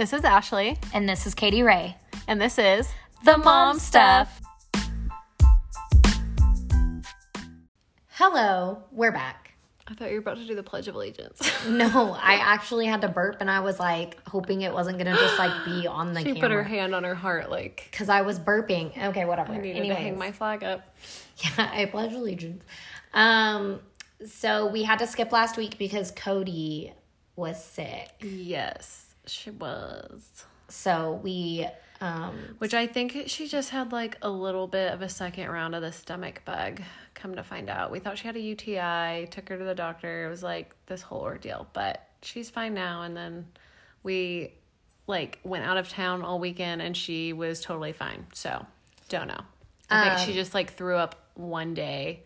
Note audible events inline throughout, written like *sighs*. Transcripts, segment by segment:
This is Ashley, And this is Katie Ray. and this is The Mom Stuff. Hello, we're back. I thought you were about to do the Pledge of Allegiance. *laughs* No, I actually had to burp and I was like hoping it wasn't gonna just like be on the *gasps* she put her hand on her heart, like Because I was burping. Okay, whatever. I needed Anyways. to hang my flag up. *laughs* Yeah, I pledge allegiance. Um, so we had to skip last week because Cody was sick. Yes, she was. So we um Which I think she just had like a little bit of a second round of the stomach bug. Come to find out, we thought she had a UTI. Took her to the doctor. It was like this whole ordeal, but she's fine now. And then we like went out of town all weekend, and she was totally fine. So don't know. I think she just like threw up one day,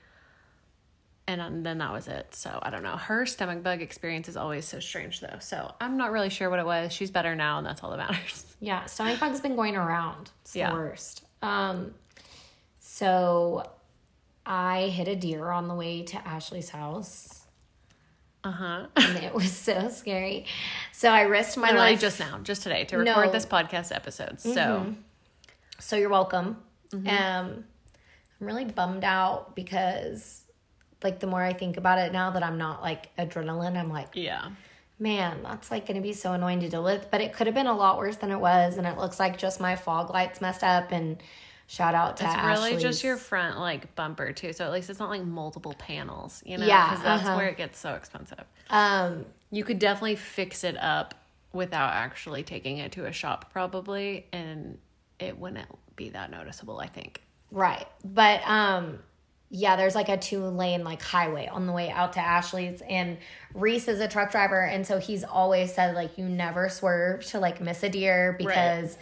and um, then that was it. So I don't know. Her stomach bug experience is always so strange, though. So I'm not really sure what it was. She's better now, and that's all that matters. *laughs* Yeah, stomach bug's been going around. It's Yeah. the worst. Um, so I hit a deer on the way to Ashley's house, Uh huh. and it was so scary. So I risked my Literally life. just now, just today, to record No. Mm-hmm. this podcast episode. So so you're welcome. Mm-hmm. Um, I'm really bummed out because, like, the more I think about it now that I'm not like adrenaline, I'm like, yeah, man, that's like going to be so annoying to deal with. But it could have been a lot worse than it was, and it looks like just my fog lights messed up. And shout out to it's really just your front like bumper too. So at least it's not like multiple panels, you know? Yeah, because that's uh-huh. where it gets so expensive. Um, You could definitely fix it up without actually taking it to a shop, probably, and it wouldn't be that noticeable. I think. Right. But um yeah, there's like a two lane like highway on the way out to Ashley's and Reese is a truck driver and so he's always said like you never swerve to like miss a deer because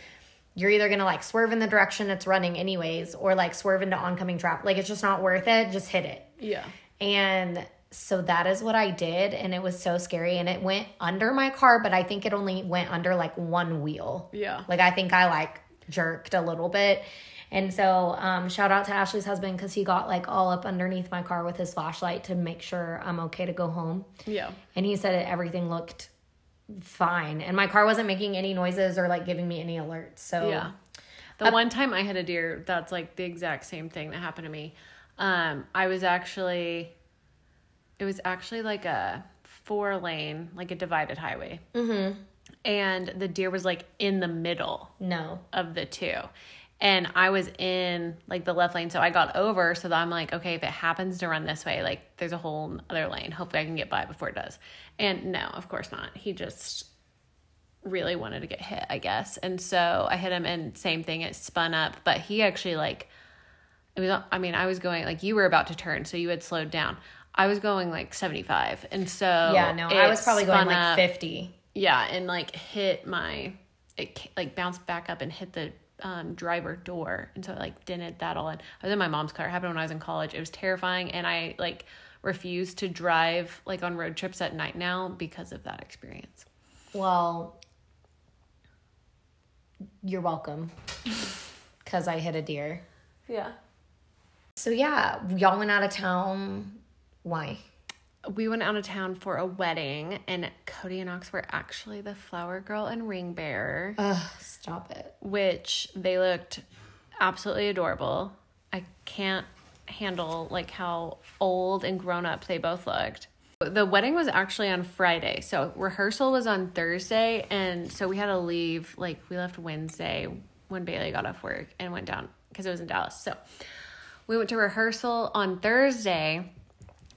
you're either gonna like swerve in the direction it's running anyways or like swerve into oncoming traffic. Like it's just not worth it. Just hit it. Yeah. And so that is what I did and it was so scary and it went under my car, but I think it only went under like one wheel. Yeah. Like I think I like jerked a little bit. And so um, shout out to Ashley's husband because he got like all up underneath my car with his flashlight to make sure I'm okay to go home. Yeah. And he said everything looked fine. And my car wasn't making any noises or like giving me any alerts. So Yeah. The one time I hit a deer, that's like the exact same thing that happened to me. Um, I was actually, it was actually like a four lane, like a divided highway. Mm-hmm. And the deer was like in the middle no. of the two. And I was in like the left lane. So I got over. So that I'm like, okay, if it happens to run this way, like there's a whole other lane. Hopefully I can get by before it does. And no, of course not. He just really wanted to get hit, I guess. And so I hit him and same thing, it spun up. But he actually like it was I mean, I was going like you were about to turn, so you had slowed down. I was going like 75. And so Yeah, no. I was probably going like up. 50. Yeah, and like hit my, it like bounced back up and hit the um, driver door, and so it like dented that all in. I was in my mom's car. It happened when I was in college. It was terrifying, and I like refuse to drive like on road trips at night now because of that experience. Well, you're welcome *laughs* because I hit a deer. Yeah. So yeah, y'all went out of town. Why? We went out of town for a wedding, and Cody and Knox were actually the flower girl and ring bearer. Ugh, stop it. which they looked absolutely adorable. I can't handle like how old and grown up they both looked. The wedding was actually on Friday. So rehearsal was on Thursday and so we had to leave like we left Wednesday when Bailey got off work and went down because it was in Dallas. So we went to rehearsal on Thursday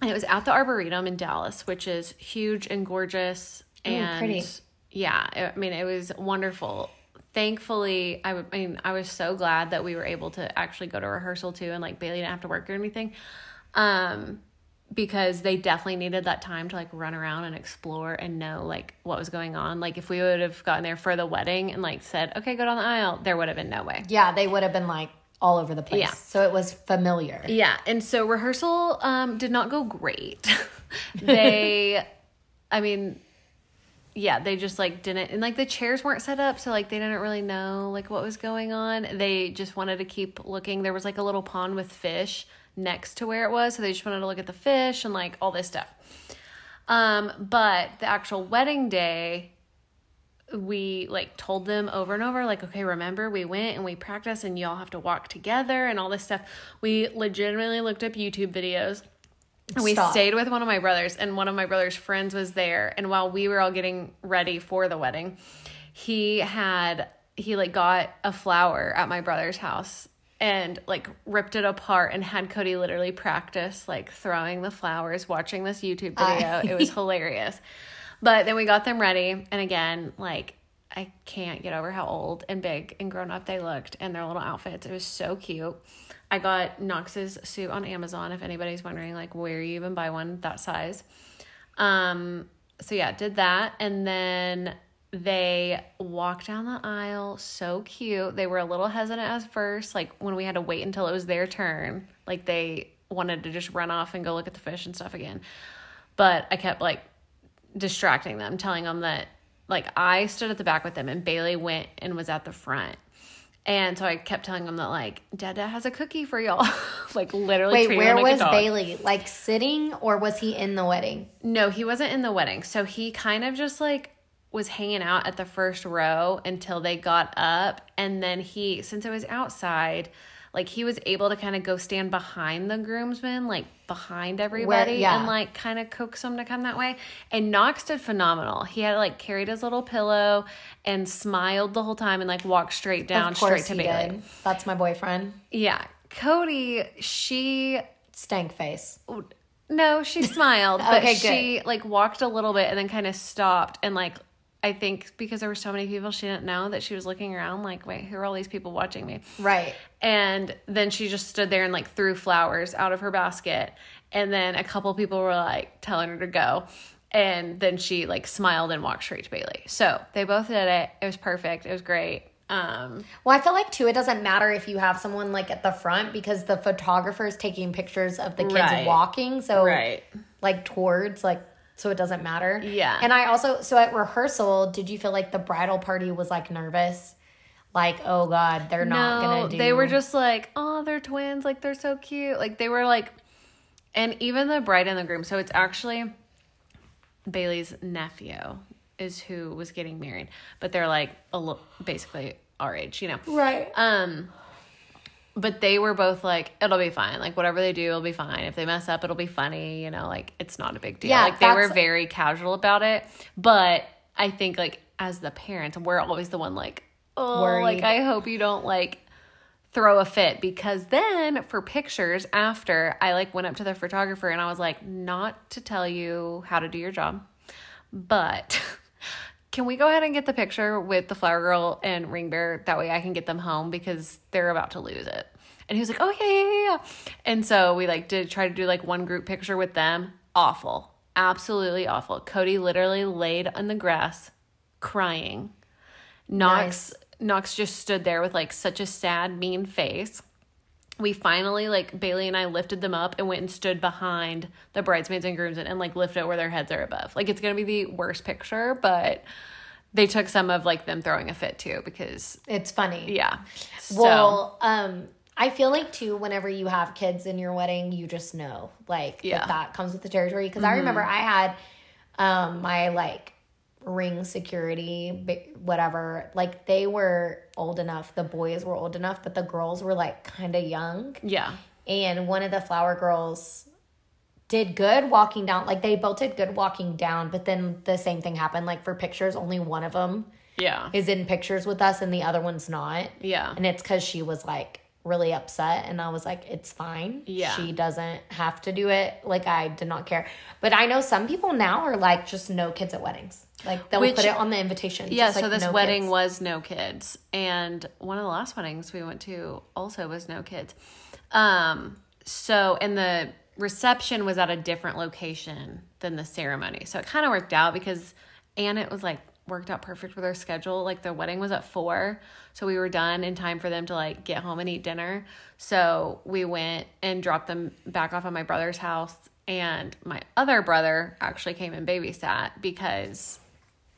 and it was at the Arboretum in Dallas, which is huge and gorgeous and pretty. yeah, I mean it was wonderful. Thankfully, I I mean I was so glad that we were able to actually go to rehearsal too and like Bailey didn't have to work or anything. Um because they definitely needed that time to like run around and explore and know like what was going on. Like if we would have gotten there for the wedding and like said, "Okay, go down the aisle," there would have been no way. Yeah, they would have been like all over the place. Yeah. So it was familiar. Yeah, and so rehearsal um did not go great. *laughs* *laughs* they I mean yeah, they just like didn't and like the chairs weren't set up so like they didn't really know like what was going on. They just wanted to keep looking. There was like a little pond with fish next to where it was, so they just wanted to look at the fish and like all this stuff. Um but the actual wedding day we like told them over and over like okay remember we went and we practiced and y'all have to walk together and all this stuff we legitimately looked up youtube videos and we Stop. stayed with one of my brothers and one of my brother's friends was there and while we were all getting ready for the wedding he had he like got a flower at my brother's house and like ripped it apart and had Cody literally practice like throwing the flowers watching this YouTube video. it was *laughs* hilarious. But then we got them ready and again like I can't get over how old and big and grown up they looked and their little outfits. It was so cute. I got Knox's suit on Amazon if anybody's wondering like where you even buy one that size. Um so yeah, did that and then they walked down the aisle so cute. They were a little hesitant at first like when we had to wait until it was their turn. Like they wanted to just run off and go look at the fish and stuff again. But I kept like distracting them, telling them that like I stood at the back with them and Bailey went and was at the front. And so I kept telling them that like Dada has a cookie for y'all. *laughs* like literally Wait, where like was. Bailey? Like sitting or was he in the wedding? No, he wasn't in the wedding. So he kind of just like was hanging out at the first row until they got up. And then he, since it was outside, like he was able to kind of go stand behind the groomsmen, like behind everybody, yeah. and like kind of coax them to come that way. And Knox did phenomenal. He had like carried his little pillow and smiled the whole time and like walked straight down, straight to Bailey. did. That's my boyfriend. Yeah. Cody, she Stank face. no, she smiled, but *laughs* Okay, good. she like walked a little bit and then kind of stopped and like I think because there were so many people she didn't know that she was looking around like, wait, who are all these people watching me? Right. And then she just stood there and like threw flowers out of her basket. And then a couple people were like telling her to go. And then she like smiled and walked straight to Bailey. So they both did it. It was perfect. It was great. Um, Well, I feel like too, it doesn't matter if you have someone like at the front because the photographer is taking pictures of the kids Right. walking. So right. like towards like so it doesn't matter. Yeah. And I also so at rehearsal, did you feel like the bridal party was like nervous? Like, oh God, they're not gonna do They were just like, oh, they're twins. Like they're so cute. Like they were like, and even the bride and the groom. So it's actually Bailey's nephew is who was getting married, but they're like a little, basically our age, you know. Right. Um, but they were both like, it'll be fine. Like whatever they do, it'll be fine. If they mess up, it'll be funny. You know, like it's not a big deal. Yeah, like they were very casual about it. But I think like as the parents, we're always the one like, oh, Worried. like I hope you don't like throw a fit because then for pictures after I like went up to the photographer and I was like, not to tell you how to do your job, but can we go ahead and get the picture with the flower girl and ring bear? That way I can get them home because they're about to lose it. And he was like, oh, yeah, yeah, yeah. And so we like did try to do like one group picture with them. Awful. Absolutely awful. Cody literally laid on the grass crying. Knox Knox just stood there with like such a sad, mean face. We finally like Bailey and I lifted them up and went and stood behind the bridesmaids and grooms and like lifted it where their heads are above. Like it's gonna be the worst picture, but they took some of like them throwing a fit too because It's funny. yeah. So Well, um, I feel like too, whenever you have kids in your wedding, you just know, like, Yeah. that, that comes with the territory. Because I remember I had um, my like ring security, whatever. Like, they were old enough. The boys were old enough, but the girls were like kind of young. yeah. And one of the flower girls did good walking down. Like, they both did good walking down, but then the same thing happened. Like, for pictures, only one of them Yeah. is in pictures with us and the other one's not. Yeah. And it's because she was like really upset. And I was like, it's fine. Yeah. She doesn't have to do it. Like, I did not care. But I know some people now are like, just no kids at weddings. Like, they'll Which- put it on the invitation. Yeah, just, so like, this no wedding kids. was no kids. And one of the last weddings we went to also was no kids. Um so and the reception was at a different location than the ceremony. So it kind of worked out because and it was like worked out perfect with our schedule. Like the wedding was at 4, so we were done in time for them to like get home and eat dinner. So we went and dropped them back off at my brother's house and my other brother actually came and babysat because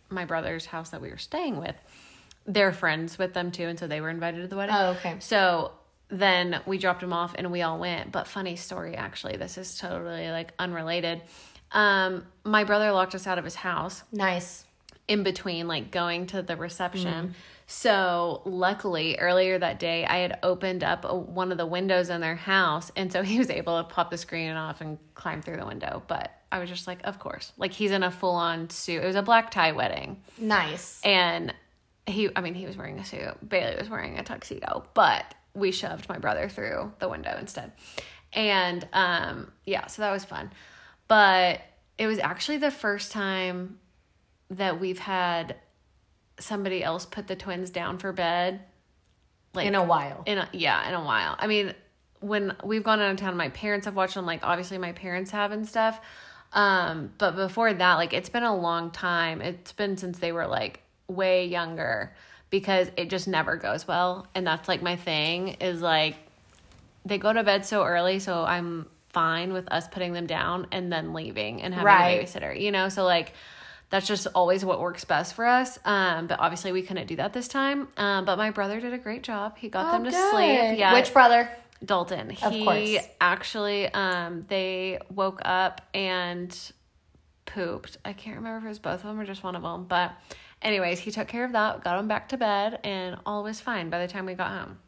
my brother's house that we were staying with, they're friends with them too, and so they were invited to the wedding. Oh, okay. So then we dropped them off and we all went. But funny story, actually, this is totally like unrelated. Um, my brother locked us out of his house Nice. In between like going to the reception. So luckily, earlier that day, I had opened up a, one of the windows in their house, and so he was able to pop the screen off and climb through the window. But I was just like, of course, like he's in a full on suit. It was a black tie wedding, Nice. and he, I mean, he was wearing a suit. Bailey was wearing a tuxedo, but we shoved my brother through the window instead. And um, yeah, so that was fun. But it was actually the first time that we've had somebody else put the twins down for bed. Like In a while. in a, yeah, in a while. I mean, when we've gone out of town, my parents have watched them. Like obviously, my parents have and stuff. Um, but before that, like it's been a long time. It's been since they were like way younger because it just never goes well. And that's like my thing is like they go to bed so early, so I'm fine with us putting them down and then leaving and having Right. a babysitter. You know, so like that's just always what works best for us. Um, but obviously we couldn't do that this time. Um, but my brother did a great job. He got them to Oh, sleep. Yeah, Which brother? Dalton. Of he course. actually um they woke up and pooped. I can't remember if it was both of them or just one of them, but anyways, he took care of that, got them back to bed, and all was fine by the time we got home.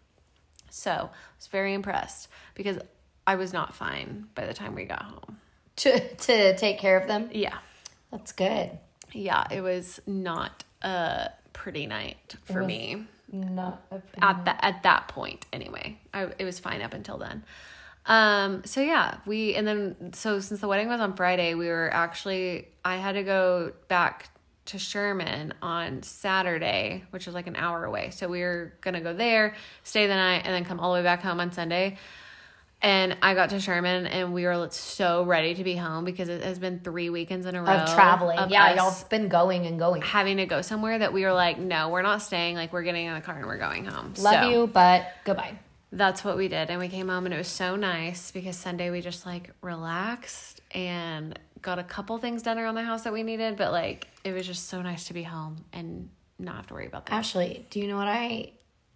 So I was very impressed because I was not fine by the time we got home. To to take care of them. Yeah. That's good. Yeah, it was not a pretty night for me. Not a at that at that point anyway. I, it was fine up until then. Um so yeah we and then so since the wedding was on friday we were actually i had to go back to sherman on saturday which was like an hour away. So we were gonna go there stay the night and then come all the way back home on sunday and i got to sherman and we were so ready to be home because it has been three weekends in a row of traveling. of yeah, us y'all been going and going. having to go somewhere that we were like no we're not staying like we're getting in the car and we're going home Love So- you, but goodbye. that's what we did. And we came home and it was so nice because Sunday we just like relaxed and got a couple things done around the house that we needed. But like it was just so nice to be home and not have to worry about that. Ashley, do you know what I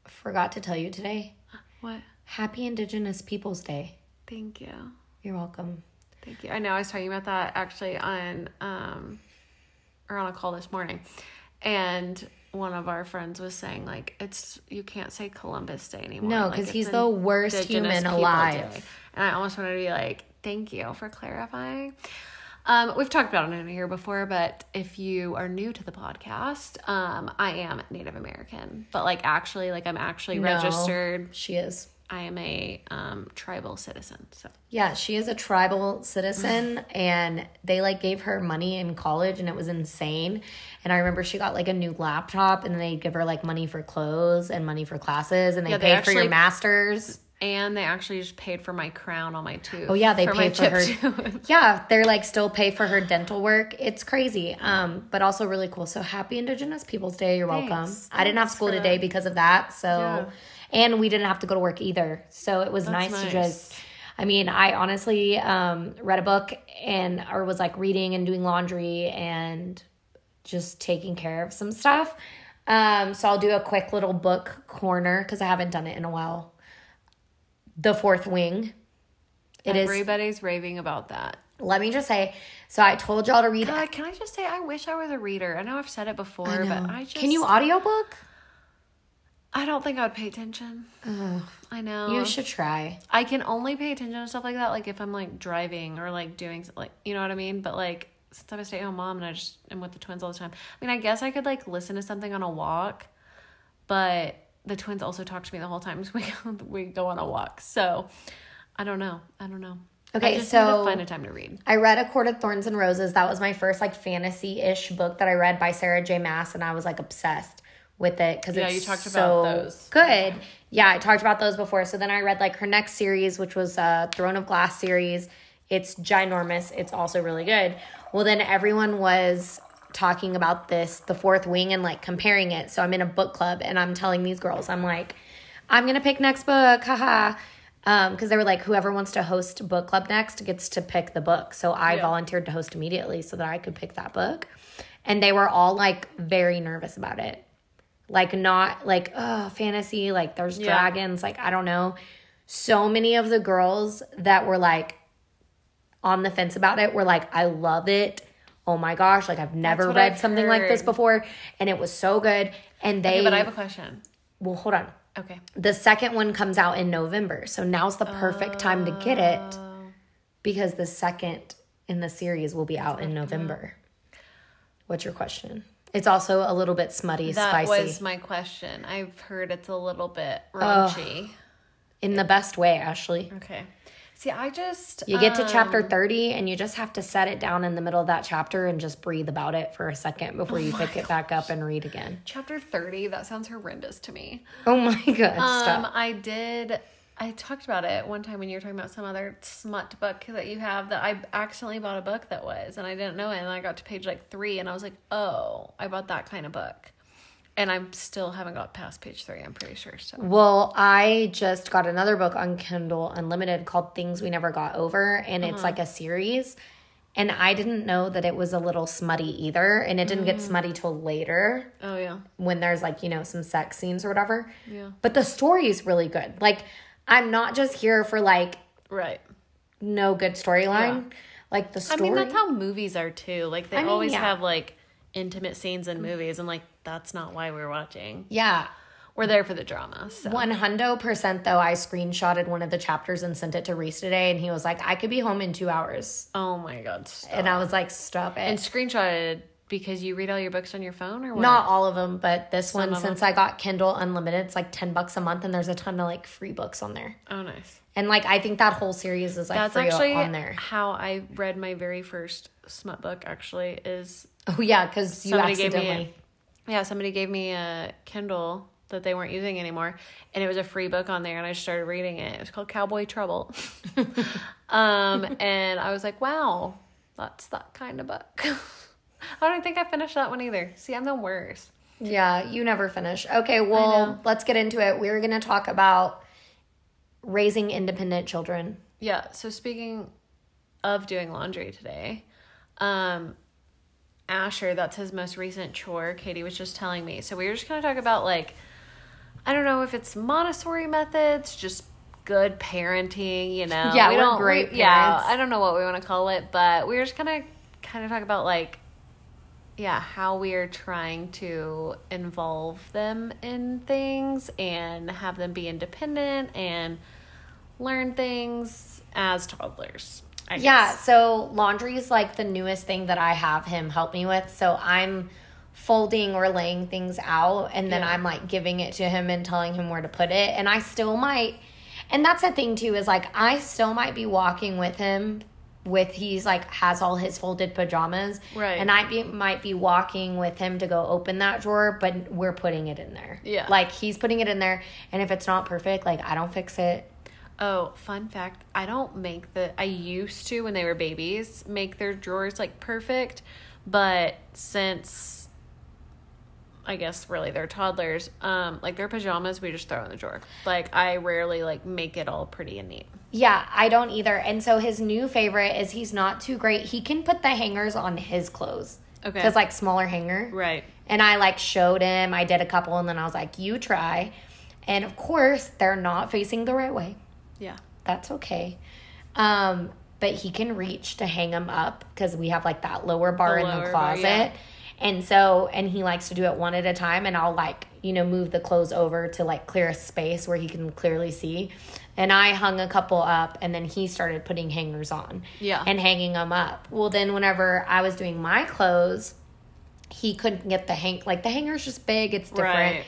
forgot to tell you today? What? Happy Indigenous Peoples Day. Thank you. You're welcome. Thank you. I know I was talking about that actually on um or on a call this morning. And one of our friends was saying like it's you can't say Columbus Day anymore. No, because it's he's the worst Indigenous human alive. Day. And I almost wanted to be like, thank you for clarifying. Um, we've talked about it in here before, but if you are new to the podcast, um, I am Native American, but like actually, like I'm actually No. registered. She is. I am a um, tribal citizen. So Yeah, she is a tribal citizen *sighs* and they like gave her money in college and it was insane. And I remember she got like a new laptop and they give her like money for clothes and money for classes and they Yeah, they paid for your masters. and they actually just paid for my crown on my tooth. Oh yeah, they my paid for her. tooth. *laughs* yeah, they're like still pay for her dental work. It's crazy. Um, but also really cool. So happy Indigenous Peoples Day. You're welcome. Thanks. I didn't have school today that. because of that. So Yeah. And we didn't have to go to work either. So it was nice, to just I mean, I honestly um read a book and or was like reading and doing laundry and just taking care of some stuff. Um, so I'll do a quick little book corner because I haven't done it in a while. The Fourth Wing. It is. Everybody's raving about that. Let me just say. So I told y'all to read. God, can I just say I wish I was a reader? I know I've said it before, I but I just Can you audiobook? I don't think I would pay attention. I know. You should try. I can only pay attention to stuff like that, like if I'm like driving or like doing like you know what I mean. But like since I'm a stay at home mom and I just am with the twins all the time. I mean, I guess I could like listen to something on a walk, but the twins also talk to me the whole time. *laughs* So we we go on a walk. So I don't know. I don't know. Okay, so- need to find a time to read. I read A Court of Thorns and Roses. That was my first like fantasy ish book that I read by Sarah J. Maas, and I was like obsessed with it because Yeah, it's you talked so about those. good. Yeah, I talked about those before. So then I read like her next series, which was a Throne of Glass series. It's ginormous. It's also really good. Well, then everyone was talking about this, The Fourth Wing, and like comparing it. So I'm in a book club, and I'm telling these girls, I'm like, I'm gonna pick next book, haha. Um, because they were like, whoever wants to host book club next gets to pick the book. So I Yeah. volunteered to host immediately so that I could pick that book. And they were all like very nervous about it. Like not like, oh, fantasy, like there's Yeah. dragons, like I don't know. So many of the girls that were like on the fence about it were like, I love it. oh my gosh, like I've never read I've something like this before. And it was so good. And they, Okay, but I have a question. well, hold on. Okay. The second one comes out in November. So now's the perfect time to get it Oh. because the second in the series will be out in November. What's your question? It's also a little bit smutty, That spicy. That was my question. I've heard it's a little bit raunchy. in the best way, Ashley. Okay. See, I just You get to chapter um, 30 and you just have to set it down in the middle of that chapter and just breathe about it for a second before you pick it back up and read again. chapter 30. That sounds horrendous to me. Oh my *laughs* god, Um, stop. I did. I talked about it one time when you were talking about some other smut book that you have that I accidentally bought a book that was, and I didn't know it. And I got to page like three, and I was like, "Oh, I bought that kind of book," and I'm still haven't got past page three. I'm pretty sure. So Well, I just got another book on Kindle Unlimited called Things We Never Got Over, and it's uh-huh. like a series. And I didn't know that it was a little smutty either. And it didn't get mm. smutty till later oh yeah, when there's like, you know, some sex scenes or whatever. yeah, But the story is really good. Like, I'm not just here for like right. no good storyline. Like, the story. I mean, that's how movies are too. Like they I mean, always yeah. have like intimate scenes in movies, and like that's not why we're watching. yeah. We're there for the drama. So. One hundo percent though, I screenshotted one of the chapters and sent it to Reese today, and he was like, "I could be home in two hours," Oh my god. Stop. and I was like, "Stop it!" and screenshotted because you read all your books on your phone or what? Not all of them, but this one, of since I got Kindle Unlimited, it's like ten bucks a month, and there's a ton of like free books on there. Oh, nice. And like, I think that whole series is like That's free actually on there. how I read my very first smut book. Actually, is Oh yeah, because you somebody gave accidentally. me a, yeah somebody gave me a Kindle that they weren't using anymore, and it was a free book on there, and I started reading it. It was called Cowboy Trouble, *laughs* um, and I was like, wow, that's that kind of book. *laughs* *laughs* I don't think I finished that one either. See, I'm the worst. Yeah, you never finish. Okay, well, let's get into it. We're gonna talk about raising independent children. Yeah. So speaking of doing laundry today, um, Asher, that's his most recent chore. Katie was just telling me. So we were just gonna talk about like, I don't know if it's Montessori methods, just good parenting. You know, Yeah, we we're don't- great we- Yeah. I don't know what we want to call it, but we were just gonna kind of talk about like. Yeah, how we are trying to involve them in things and have them be independent and learn things as toddlers. I Yeah, so laundry is like the newest thing that I have him help me with. So I'm folding or laying things out and then Yeah. I'm like giving it to him and telling him where to put it. And I still might and that's the thing too, is like I still might be walking with him with he's like has all his folded pajamas. Right. And I be, might be walking with him to go open that drawer, but we're putting it in there. Yeah. Like he's putting it in there and if it's not perfect, like I don't fix it. Oh, fun fact. I don't make the I used to when they were babies make their drawers like perfect, but since I guess really they're toddlers, um like their pajamas we just throw in the drawer. Like I rarely like make it all pretty and neat. Yeah, I don't either. And so his new favorite is he's not too great. He can put the hangers on his clothes. Okay. Cuz like smaller hanger. Right. And I like showed him. I did a couple and then I was like, "You try." And of course, they're not facing the right way. Yeah. That's okay. Um but he can reach to hang them up cuz we have like that lower bar The in lower the bar, closet. yeah. And so and he likes to do it one at a time and I'll like, you know, move the clothes over to like clear a space where he can clearly see. And I hung a couple up and then he started putting hangers on. Yeah. And hanging them up. Well, then whenever I was doing my clothes, he couldn't get the hang like the hanger's just big, it's different. Right.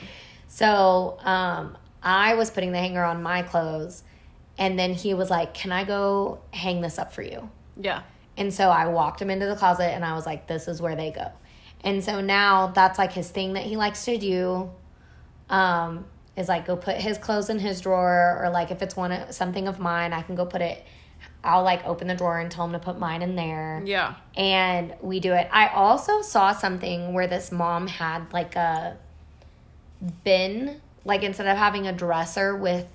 So, um I was putting the hanger on my clothes and then he was like, "Can I go hang this up for you?" Yeah. And so I walked him into the closet and I was like, this is where they go. And so now that's like his thing that he likes to do. Um, is like go put his clothes in his drawer or like if it's one of something of mine, I can go put it I'll like open the drawer and tell him to put mine in there. Yeah. And we do it. I also saw something where this mom had like a bin, like instead of having a dresser with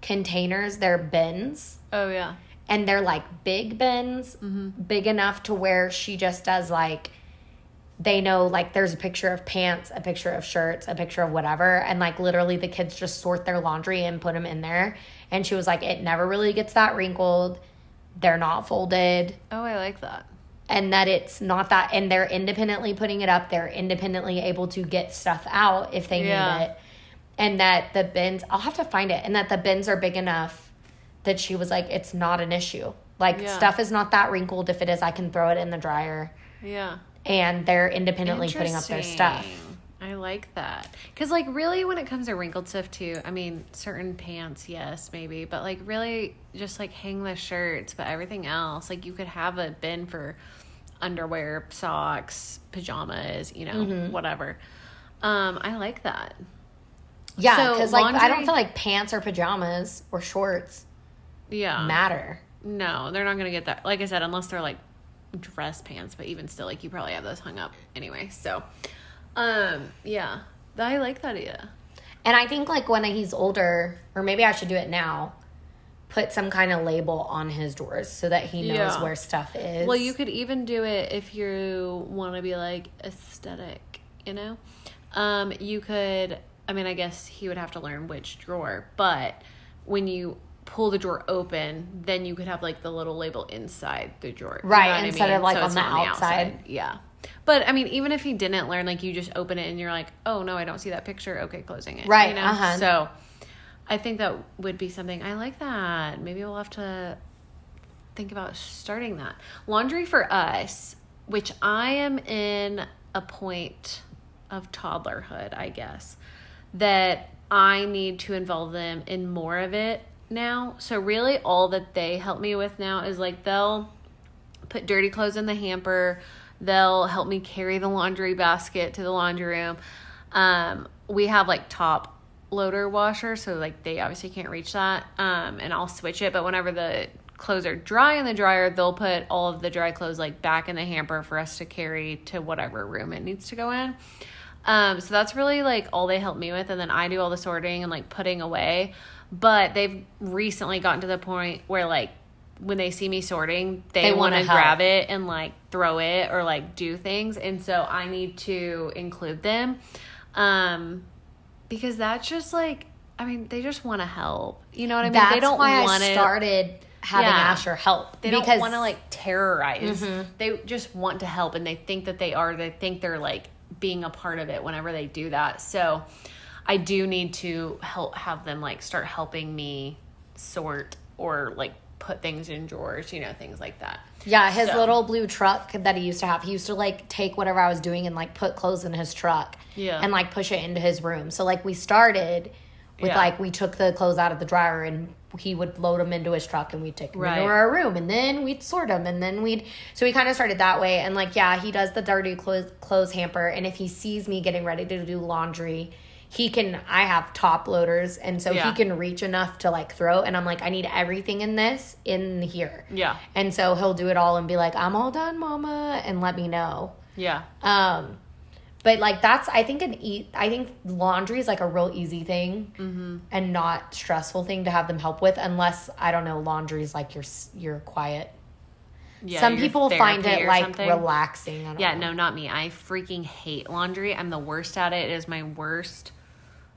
containers, they're bins Oh yeah. and they're like big bins, big enough to where she just does like they know like there's a picture of pants, a picture of shirts, a picture of whatever, and like literally the kids just sort their laundry and put them in there. And she was like, it never really gets that wrinkled. They're not folded. Oh, I like that. and that it's not that and they're independently putting it up they're independently able to get stuff out if they Yeah. need it and that the bins i'll have to find it and that the bins are big enough that she was like it's not an issue like Yeah. stuff is not that wrinkled if it is i can throw it in the dryer Yeah. And they're independently putting up their stuff I like that. Because, like, really, when it comes to wrinkled stuff, too, I mean, certain pants, yes, maybe, but, like, really just, like, hang the shirts, but everything else, like, you could have a bin for underwear, socks, pajamas, you know, Mm-hmm. whatever. Um, I like that. yeah So, because like i don't feel like pants or pajamas or shorts Yeah. matter No, they're not going to get that. Like I said, unless they're, like, dress pants, but even still, like, you probably have those hung up anyway. So, um, yeah. I like that idea. And I think like when he's older, or maybe I should do it now, put some kind of label on his drawers so that he knows Yeah. where stuff is. Well, you could even do it if you want to be like aesthetic, you know? Um, you could, I mean, I guess he would have to learn which drawer, but when you pull the drawer open, then you could have like the little label inside the drawer. You Right, know what I instead mean? of, like, So on it's the outside. Yeah. But I mean, even if he didn't learn, like you just open it and you're like, oh no, I don't see that picture. Okay, closing it. Right, You know? uh-huh. So I think that would be something. I like that. Maybe we'll have to think about starting that. Laundry for us, which I am in a point of toddlerhood, I guess, that I need to involve them in more of it now. So, really, all that they help me with now is like they'll put dirty clothes in the hamper, they'll help me carry the laundry basket to the laundry room. Um, we have like top loader washer, so like they obviously can't reach that. Um, and I'll switch it, but whenever the clothes are dry in the dryer, they'll put all of the dry clothes like back in the hamper for us to carry to whatever room it needs to go in. Um, so that's really like all they help me with, and then I do all the sorting and like putting away. But they've recently gotten to the point where like when they see me sorting, they, They want wanna grab it and like throw it or like do things, and so I need to include them, um, because that's just like I mean they just want to help. You know what I mean? That's they don't why want I it. started having Yeah. Asher help. They don't want to like terrorize. Mm-hmm. They just want to help and they think that they are. They think they're like being a part of it whenever they do that. So I do need to help have them like start helping me sort or like put things in drawers, you know, things like that. Yeah, his So- little blue truck that he used to have, he used to like take whatever I was doing and like put clothes in his truck. Yeah. And like push it into his room. So like we started with Yeah. like we took the clothes out of the dryer and he would load them into his truck and we'd take them Right. into our room and then we'd sort them and then we'd so we kind of started that way and like yeah he does the dirty clothes clothes hamper and if he sees me getting ready to do laundry he can i have top loaders and so Yeah. he can reach enough to like throw and i'm like i need everything in this in here Yeah. and so he'll do it all and be like, I'm all done, mama, and let me know. Yeah. Um, but like that's I think an e- I think laundry is like a real easy thing Mm-hmm. and not stressful thing to have them help with unless I don't know laundry is like your your quiet. Yeah. Some people find it like something. relaxing. Yeah, know. no, not me. I freaking hate laundry. I'm the worst at it. It is my worst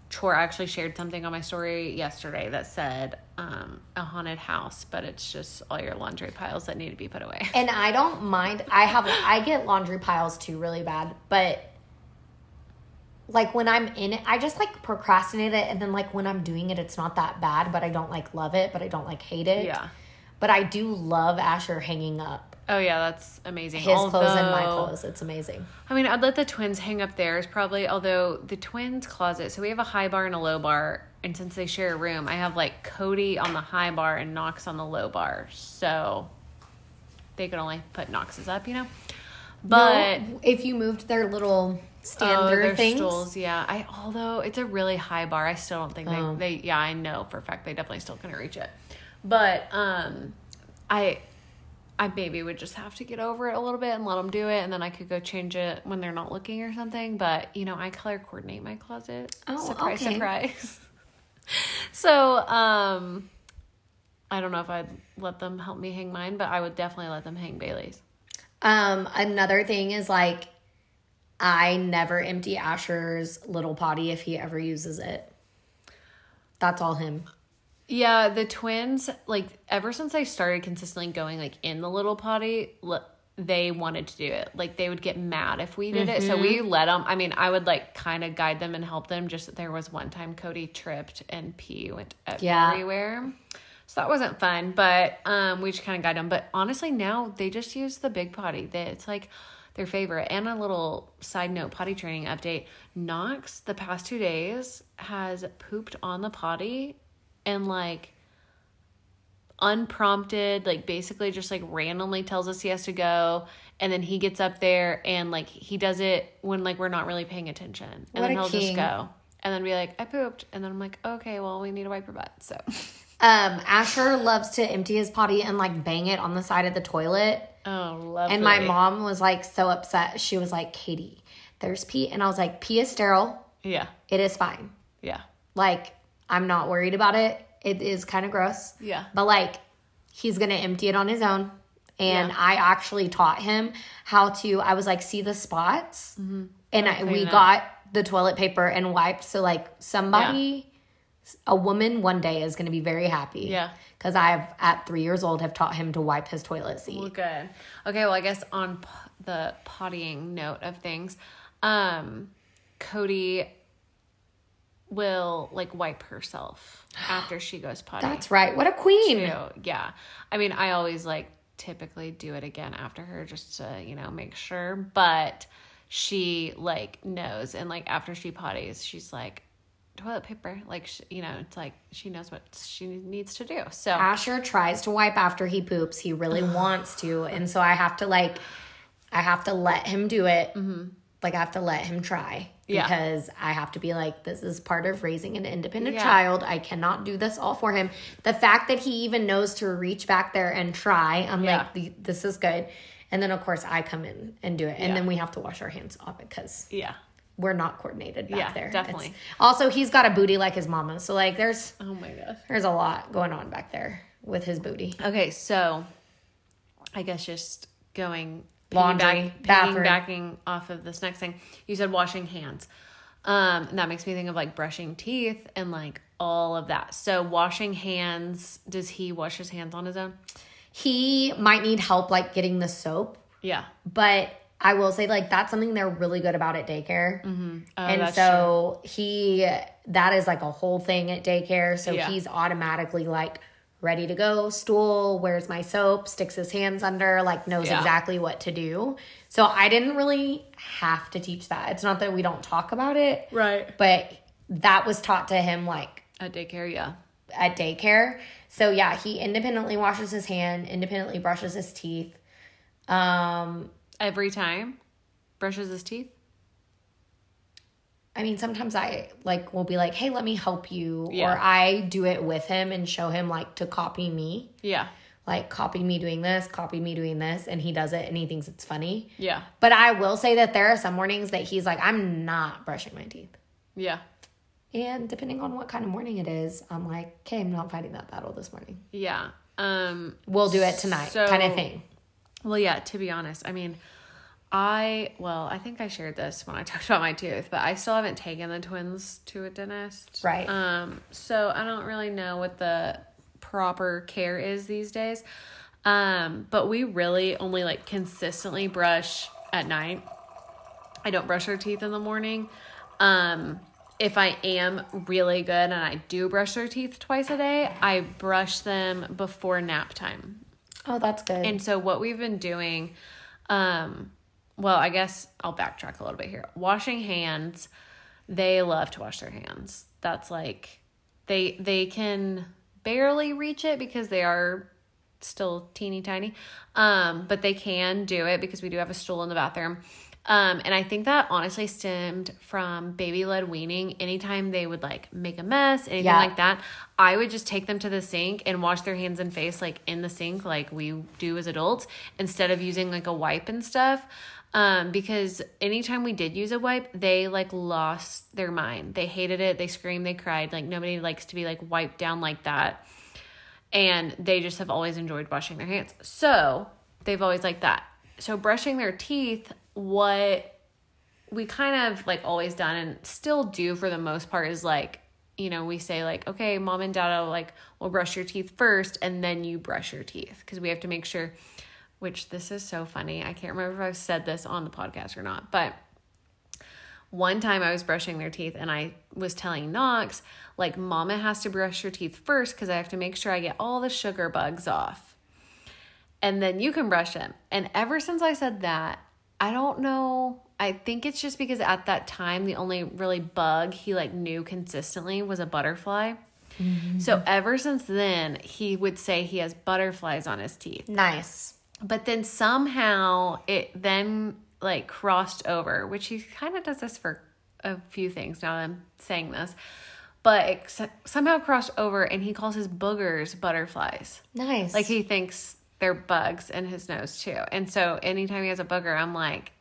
chore. I actually shared something on my story yesterday that said um, a haunted house, but it's just all your laundry piles that need to be put away. And I don't mind. I have I get laundry piles too really bad, but like when I'm in it, I just like procrastinate it, and then like when I'm doing it, it's not that bad, but I don't like love it, but I don't like hate it. Yeah. But I do love Asher hanging up Oh yeah, that's amazing. his clothes and my clothes. It's amazing. I mean, I'd let the twins hang up theirs probably. Although the twins' closet, so we have a high bar and a low bar, and since they share a room, I have like Cody on the high bar and Knox on the low bar, so they could only put Knox's up, you know. But No, if you moved their little Oh, standard their things, stools, yeah. I although it's a really high bar, I still don't think Oh. they, they yeah, I know for a fact they definitely still couldn't reach it. But um I I maybe would just have to get over it a little bit and let them do it and then I could go change it when they're not looking or something, but you know, I color coordinate my closet. Oh, surprise okay. *laughs* surprise. so, um I don't know if I'd let them help me hang mine, but I would definitely let them hang Bailey's. Um, another thing is like I never empty Asher's little potty if he ever uses it. That's all him. Yeah, the twins, like ever since I started consistently going like in the little potty, li- they wanted to do it. Like they would get mad if we did it. So we let them. I mean, I would like kind of guide them and help them. Just that there was one time Cody tripped and pee went Yeah. everywhere. So that wasn't fun, but um, we just kind of guide them. But honestly, now they just use the big potty. They, it's like their favorite. And a little side note potty training update Knox, the past two days, has pooped on the potty and like unprompted, like basically just like randomly tells us he has to go. And then he gets up there and like he does it when like we're not really paying attention. And What then he'll king. just go. And then be like, I pooped. And then I'm like, okay, well, we need to wipe your butt. So Um, Asher loves to empty his potty and like bang it on the side of the toilet. Oh, lovely. And my mom was like so upset. She was like, Katie, there's pee. And I was like, pee is sterile. Yeah. It is fine. Yeah. Like, I'm not worried about it. It is kind of gross. Yeah. But like, he's going to empty it on his own. And Yeah. I actually taught him how to, I was like, see the spots. And I, we got the toilet paper and wiped. So, like, somebody, a woman one day is going to be very happy. Yeah. Because I've, at three years old, have taught him to wipe his toilet seat. Well, good. Okay, well, I guess on p- the pottying note of things, um, Cody will like wipe herself *gasps* after she goes potty. That's right. What a queen. too. Yeah. I mean, I always like typically do it again after her just to, you know, make sure. But she like knows. And like after she potties, she's like, toilet paper. Like, sh- you know, it's like she knows what she needs to do. So, Asher tries to wipe after he poops. He really wants to. And so I have to like I have to let him do it. Like I have to let him try. Mm-hmm. Yeah. Because I have to be like, this is part of raising an independent Yeah. child. I cannot do this all for him. The fact that he even knows to reach back there and try, I'm Yeah. like, this is good. And then of course I come in and do it. And then we have to wash our hands off it because yeah. We're not coordinated back Yeah, there. definitely. It's- also, he's got a booty like his mama. So like there's Oh my gosh. there's a lot going on back there with his booty. Okay, so I guess just going Laundry, bathroom. piggybacking off of this next thing. You said washing hands. Um, and that makes me think of like brushing teeth and like all of that. So washing hands, does he wash his hands on his own? He might need help like getting the soap, Yeah. but I will say like that's something they're really good about at daycare. Oh, and so he that is like a whole thing at daycare. So Yeah. he's automatically like ready to go, stool, where's my soap, sticks his hands under, like knows Yeah. exactly what to do. So I didn't really have to teach that. It's not that we don't talk about it, Right. but that was taught to him like At daycare, yeah. at daycare. So yeah, he independently washes his hand, independently brushes his teeth. Um, Every time brushes his teeth. I mean, sometimes I like will be like, "Hey, let me help you," Yeah. or I do it with him and show him like to copy me, Yeah. like copy me doing this, copy me doing this, and he does it and he thinks it's funny. Yeah. But I will say that there are some mornings that he's like, "I'm not brushing my teeth," Yeah. and depending on what kind of morning it is, I'm like, "Okay, I'm not fighting that battle this morning. Yeah. Um We'll do it tonight," So- kind of thing. Well, yeah, to be honest, I mean, I, well, I think I shared this when I *laughs* talked about my tooth, but I still haven't taken the twins to a dentist. Right. Um, so I don't really know what the proper care is these days. Um, but we really only like consistently brush at night. I don't brush our teeth in the morning. Um, if I am really good and I do brush their teeth twice a day, I brush them before nap time. Oh, that's good. And so what we've been doing, um, well, I guess I'll backtrack a little bit here. Washing hands, they love to wash their hands. That's like they they can barely reach it because they are still teeny tiny. Um, but they can do it because we do have a stool in the bathroom. Um, and I think that honestly stemmed from baby led weaning. Anytime they would like make a mess, anything Yeah. like that, I would just take them to the sink and wash their hands and face like in the sink, like we do as adults, instead of using like a wipe and stuff. Um, because anytime we did use a wipe, they like lost their mind. They hated it. They screamed, they cried. Like nobody likes to be like wiped down like that and they just have always enjoyed washing their hands. So they've always liked that. So brushing their teeth, what we kind of like always done and still do for the most part is like, you know, we say like, okay, mom and dad will like will brush your teeth first and then you brush your teeth because we have to make sure which this is so funny. I can't remember if I've said this on the podcast or not, but one time I was brushing their teeth and I was telling Knox, like, Mama has to brush your teeth first because I have to make sure I get all the sugar bugs off. And then you can brush them. And ever since I said that, I don't know. I think it's just because at that time, the only really bug he like knew consistently was a butterfly. So mm-hmm. ever since then, he would say he has butterflies on his teeth. Nice. But then somehow it then like crossed over, which he kind of does this for a few things now that I'm saying this. But it somehow crossed over and he calls his boogers butterflies. Nice. Like he thinks they're bugs in his nose too. And so anytime he has a booger, I'm like,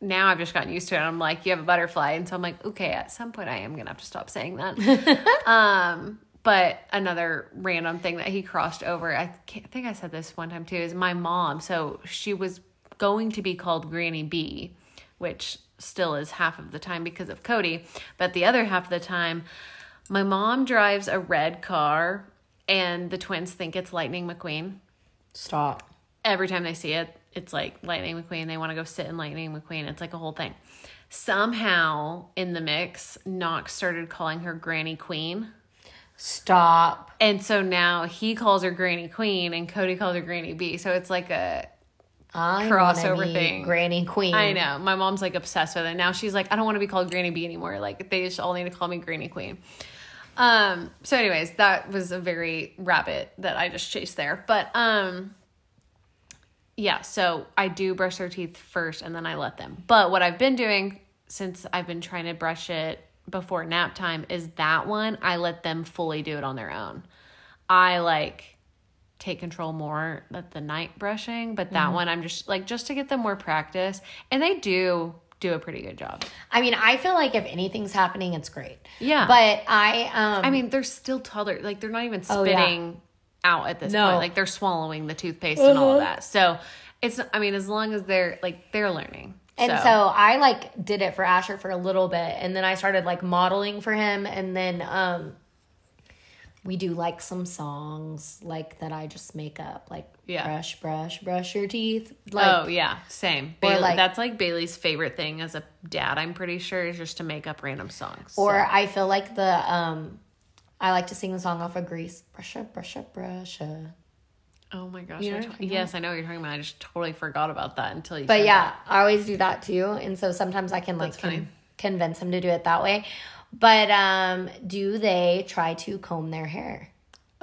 now I've just gotten used to it. I'm like, you have a butterfly. And so I'm like, okay, at some point I am going to have to stop saying that. *laughs* um, but another random thing that he crossed over, I can't, I think I said this one time too, is my mom. So she was going to be called Granny B, which still is half of the time because of Cody. But the other half of the time, my mom drives a red car and the twins think it's Lightning McQueen Stop. every time they see it, it's like Lightning McQueen. They want to go sit in Lightning McQueen. It's like a whole thing. Somehow in the mix, Knox started calling her Granny Queen. Stop. And so now he calls her Granny Queen and Cody calls her Granny B. So it's like a I Crossover thing. Granny Queen. I know. My mom's like obsessed with it. Now she's like, I don't want to be called Granny B anymore. Like they just all need to call me Granny Queen. Um, so anyways, that was a very rabbit that I just chased there. But um yeah, so I do brush their teeth first and then I let them. But what I've been doing since I've been trying to brush it before nap time is that one I let them fully do it on their own. I like take control more at the night brushing, but that one I'm just like just to get them more practice. And they do do a pretty good job. I mean, I feel like if anything's happening, it's great. Yeah. But I um I mean, they're still toddler. Like they're not even Oh, yeah. spitting out at this No. point. Like they're swallowing the toothpaste and all of Uh-huh. that. So it's. I mean, as long as they're like they're learning. And so. I like did it for Asher for a little bit and then I started like modeling for him and then um we do like some songs like that I just make up like Yeah. brush brush brush your teeth like oh yeah, same. Bailey, like- that's like Bailey's favorite thing as a dad. I'm pretty sure is just to make up random songs. or So- I feel like the um I like to sing the song off of Grease brush up brush up brush up. oh my gosh, You know I what to- I'm talking yes, I know what you're talking about. I just totally forgot about that until you. But yeah, I always do that too. And so sometimes I can like con- convince him to do it that way. But um do they try to comb their hair?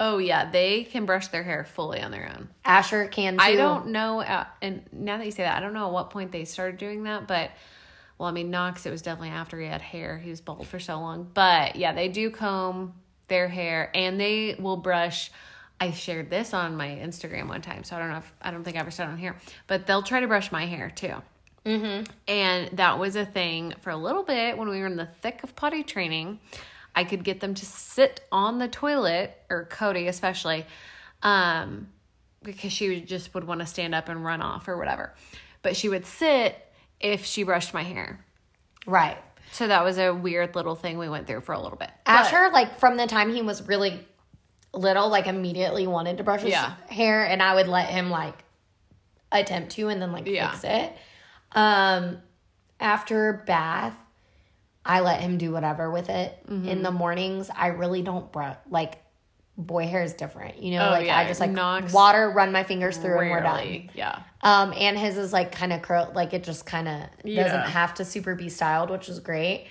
Oh yeah, they can brush their hair fully on their own. Asher can too. I don't know, uh, and now that you say that, I don't know at what point they started doing that, but well, I mean, Knox, it was definitely after he had hair. He was bald for so long, but yeah, they do comb their hair and they will brush. I shared this on my Instagram one time, so I don't know if I don't think I ever said it on here, but they'll try to brush my hair too. Mm-hmm. And that was a thing for a little bit when we were in the thick of potty training. I could get them to sit on the toilet, or Cody especially, um, because she would just would want to stand up and run off or whatever. But she would sit if she brushed my hair. Right. So that was a weird little thing we went through for a little bit. Asher, like from the time he was really little, like immediately wanted to brush his Yeah. hair, and I would let him like attempt to, and then like Yeah. fix it. Um, after bath, I let him do whatever with it. Mm-hmm. In the mornings, I really don't brush. Like boy hair is different, you know. Oh, like yeah, I just like water, run my fingers through, and we're done. Yeah. Um, and his is like kind of curl, like it just kind of Yeah. doesn't have to super be styled, which is great.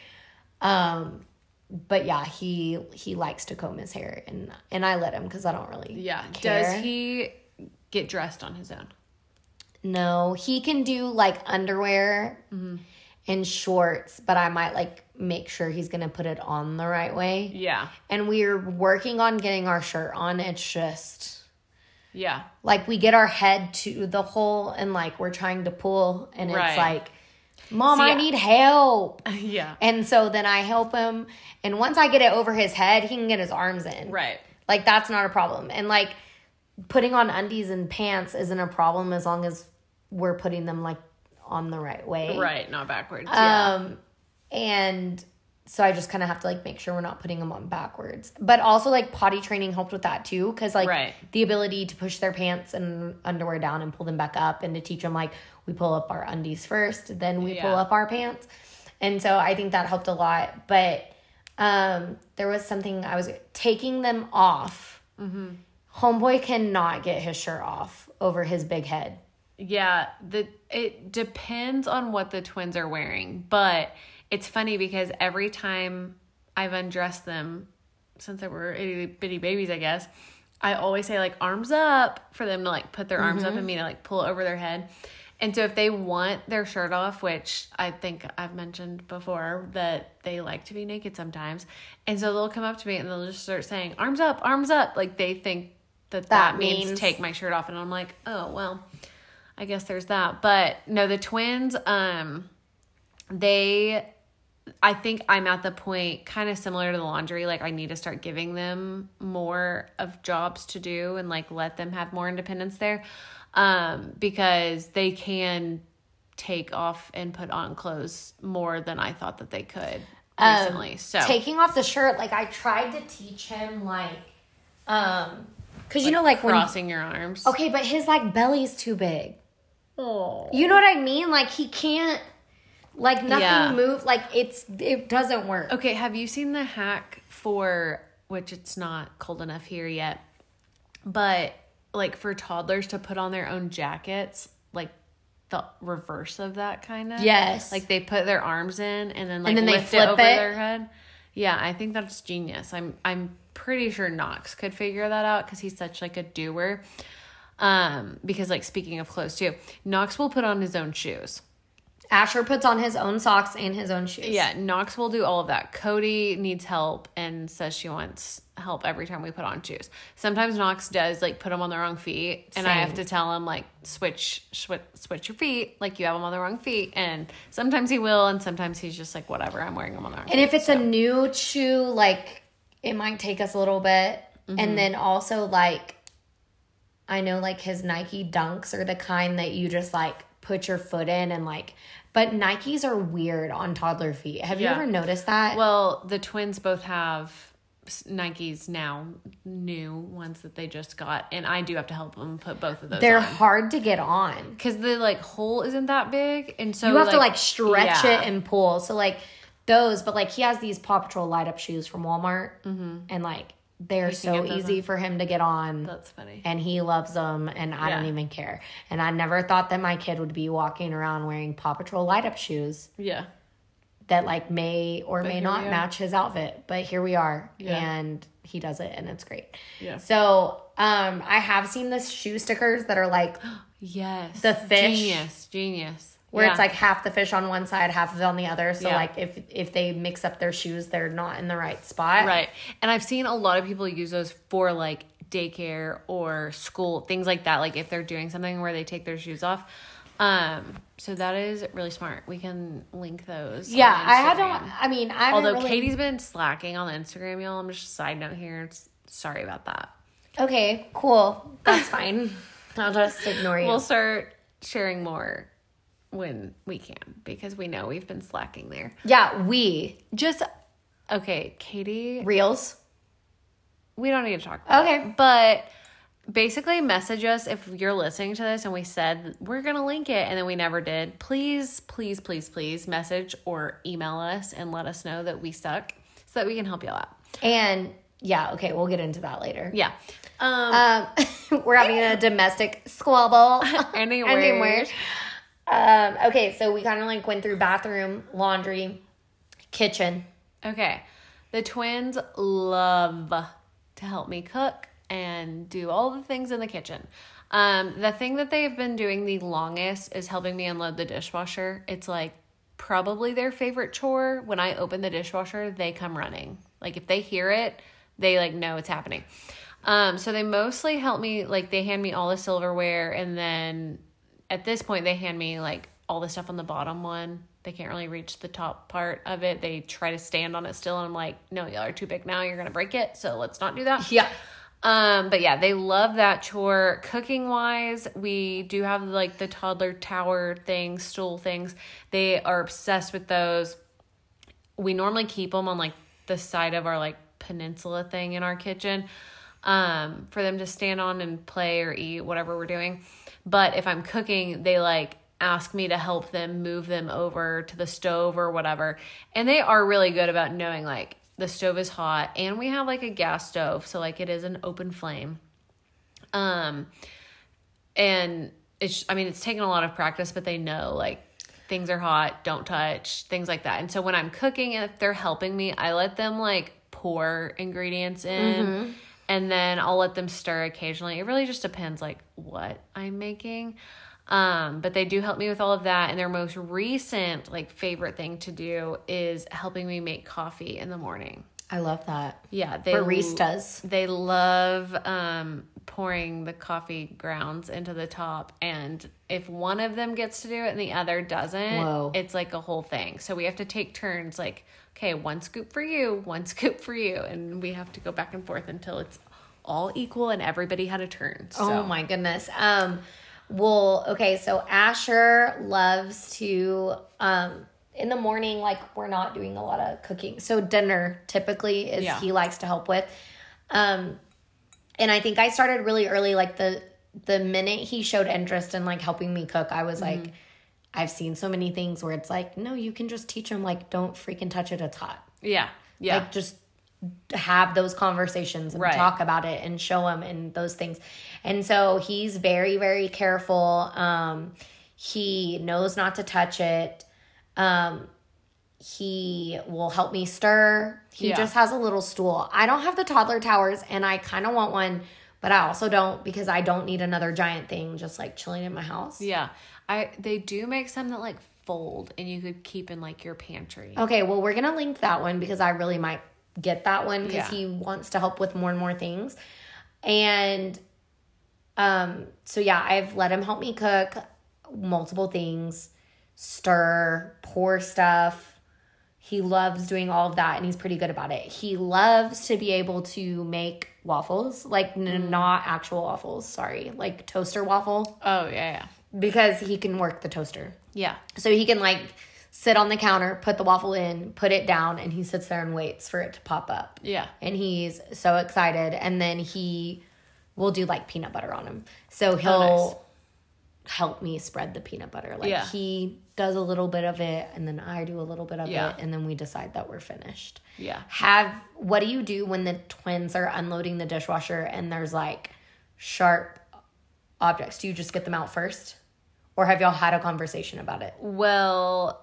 Um, but yeah, he he likes to comb his hair, and and I let him because I don't really Yeah. care. Does he get dressed on his own? No, he can do like underwear Mm-hmm. And shorts, but I might like make sure he's gonna put it on the right way. Yeah. And we're working on getting our shirt on. It's just Yeah. like we get our head to the hole and like we're trying to pull, and Right. it's like, Mom, See, I I- need help. *laughs* yeah. And so then I help him. And once I get it over his head, he can get his arms in. Right. Like that's not a problem. And like putting on undies and pants isn't a problem as long as we're putting them like on the right way. Right. Not backwards. Yeah. Um and so I just kind of have to like make sure we're not putting them on backwards. But also like potty training helped with that too, because like Right. the ability to push their pants and underwear down and pull them back up, and to teach them like we pull up our undies first, then we pull up our pants, and so I think that helped a lot. But um, there was something I was taking them off. Mm-hmm. Homeboy cannot get his shirt off over his big head. Yeah, the it depends on what the twins are wearing, but it's funny because every time I've undressed them since they were itty bitty babies, I guess, I always say like arms up for them to like put their arms up mm-hmm. and me to like pull over their head. And so if they want their shirt off, which I think I've mentioned before that they like to be naked sometimes, and so they'll come up to me and they'll just start saying arms up, arms up, like they think that that, That means, means- take my shirt off, and I'm like, oh well, I guess there's that. But no, the twins, um, they, I think I'm at the point kind of similar to the laundry. Like I need to start giving them more of jobs to do and like let them have more independence there, um, because they can take off and put on clothes more than I thought that they could recently. so taking off the shirt like i tried to teach him like um because you know like when crossing your arms. okay but his like belly's too big Oh. you know what i mean like he can't like nothing Yeah. move like it's it doesn't work Okay, have you seen the hack for which it's not cold enough here yet, but like for toddlers to put on their own jackets, like the reverse of that kind of? Yes. Like they put their arms in and then like then they lift it over it? their head. Yeah, I think that's genius. I'm I'm pretty sure Knox could figure that out because he's such like a doer. Um, because like speaking of clothes too, Knox will put on his own shoes. asher puts on his own socks and his own shoes Yeah, Knox will do all of that. Cody needs help and says she wants help every time we put on shoes. Sometimes Knox does like put them on the wrong feet, and I have to tell him like switch switch switch your feet, like you have them on the wrong feet. And sometimes he will, and sometimes he's just like whatever, I'm wearing them on the wrong. and if it's a new shoe like it might take us a little bit Mm-hmm. and then also like i know like his nike dunks are the kind that you just like put your foot in and like but nikes are weird on toddler feet have Yeah. you ever noticed that well, the twins both have Nikes now, new ones that they just got, and I do have to help them put both of those. they're on. hard to get on because the like hole isn't that big, and so you have to like stretch yeah. it and pull so like those but like he has these paw patrol light up shoes from walmart mm-hmm. and like they're so easy for him to get on That's funny. and he loves them and I don't even care. And I never thought that my kid would be walking around wearing Paw Patrol light up shoes Yeah. that like may or may not match his outfit. But here we are Yeah. and he does it and it's great. Yeah. So um I have seen the shoe stickers that are like *gasps* Yes. The fish. Genius. Genius. Where Yeah. it's like half the fish on one side, half of it on the other. So Yeah. like if if they mix up their shoes, they're not in the right spot. Right. And I've seen a lot of people use those for like daycare or school, things like that. Like if they're doing something where they take their shoes off. Um, so that is really smart. We can link those. Yeah, I don't I mean I haven't Although really, Katie's been slacking on the Instagram, y'all. I'm just a side note here. Sorry about that. Okay, cool. That's *laughs* fine. I'll just ignore you. We'll start sharing more when we can because we know we've been slacking there. yeah, we Just okay, Katie. reels. We don't need to talk about Okay. it. But basically message us if you're listening to this and we said we're gonna link it and then we never did. Please, please, please, please message or email us and let us know that we suck so that we can help y'all out. And yeah, okay, we'll get into that later. Yeah. Um Um, *laughs* we're having a *laughs* domestic squabble. *laughs* Anyway. Anywhere. Um, okay, so we kind of like went through bathroom, laundry, kitchen. Okay. The twins love to help me cook and do all the things in the kitchen. Um, the thing that they've been doing the longest is helping me unload the dishwasher. It's like probably their favorite chore. When I open the dishwasher, they come running. Like if they hear it, they like know it's happening. Um, so they mostly help me like they hand me all the silverware and then at this point they hand me like all the stuff on the bottom one. They can't really reach the top part of it. They try to stand on it still and I'm like, no, y'all are too big now. You're gonna break it. So let's not do that. Yeah. Um, but yeah, they love that chore. Cooking wise, we do have like the toddler tower things, stool things. They are obsessed with those. we normally keep them on like the side of our like peninsula thing in our kitchen um, for them to stand on and play or eat whatever we're doing. But if I'm cooking, they like ask me to help them move them over to the stove or whatever. And they are really good about knowing like the stove is hot and we have like a gas stove, so like it is an open flame. Um and it's I mean it's taken a lot of practice, but they know like things are hot, don't touch, things like that. And so when I'm cooking if they're helping me, I let them like pour ingredients in and then I'll let them stir occasionally. It really just depends like what I'm making. Um, but they do help me with all of that. And their most recent like favorite thing to do is helping me make coffee in the morning. I love that. Yeah, they Baristas. They love um, pouring the coffee grounds into the top, and if one of them gets to do it and the other doesn't, Whoa. it's like a whole thing. So we have to take turns. Like, okay, one scoop for you, *laughs* one scoop for you, and we have to go back and forth until it's all equal and everybody had a turn. So. Oh my goodness. Um well, okay, so Asher loves to um in the morning like we're not doing a lot of cooking. So dinner typically is Yeah. he likes to help with. Um and I think I started really early like the the minute he showed interest in like helping me cook, I was Mm-hmm. like I've seen so many things where it's like, no, you can just teach him like don't freaking touch it, it's hot. Yeah, yeah, like just have those conversations and Right. talk about it and show him and those things and so he's very very careful um he knows not to touch it um he will help me stir he Yeah. just has a little stool i don't have the toddler towers and i kind of want one but i also don't because i don't need another giant thing just like chilling in my house yeah. I they do make some that like fold and you could keep in like your pantry. Okay, well, we're gonna link that one because I really might get that one because Yeah. he wants to help with more and more things. And um, so yeah, I've let him help me cook multiple things, stir, pour stuff. He loves doing all of that and he's pretty good about it. He loves to be able to make waffles, like n- not actual waffles, sorry, like toaster waffle Oh yeah, yeah, because he can work the toaster. yeah. So he can like sit on the counter, put the waffle in, put it down, and he sits there and waits for it to pop up. Yeah. And he's so excited. And then he will do like peanut butter on him. So oh, he'll help me spread the peanut butter. Like Yeah. he does a little bit of it, and then I do a little bit of Yeah. it, and then we decide that we're finished. Yeah. Have what do you do when the twins are unloading the dishwasher and there's like sharp objects? Do you just get them out first? Or have y'all had a conversation about it? Well,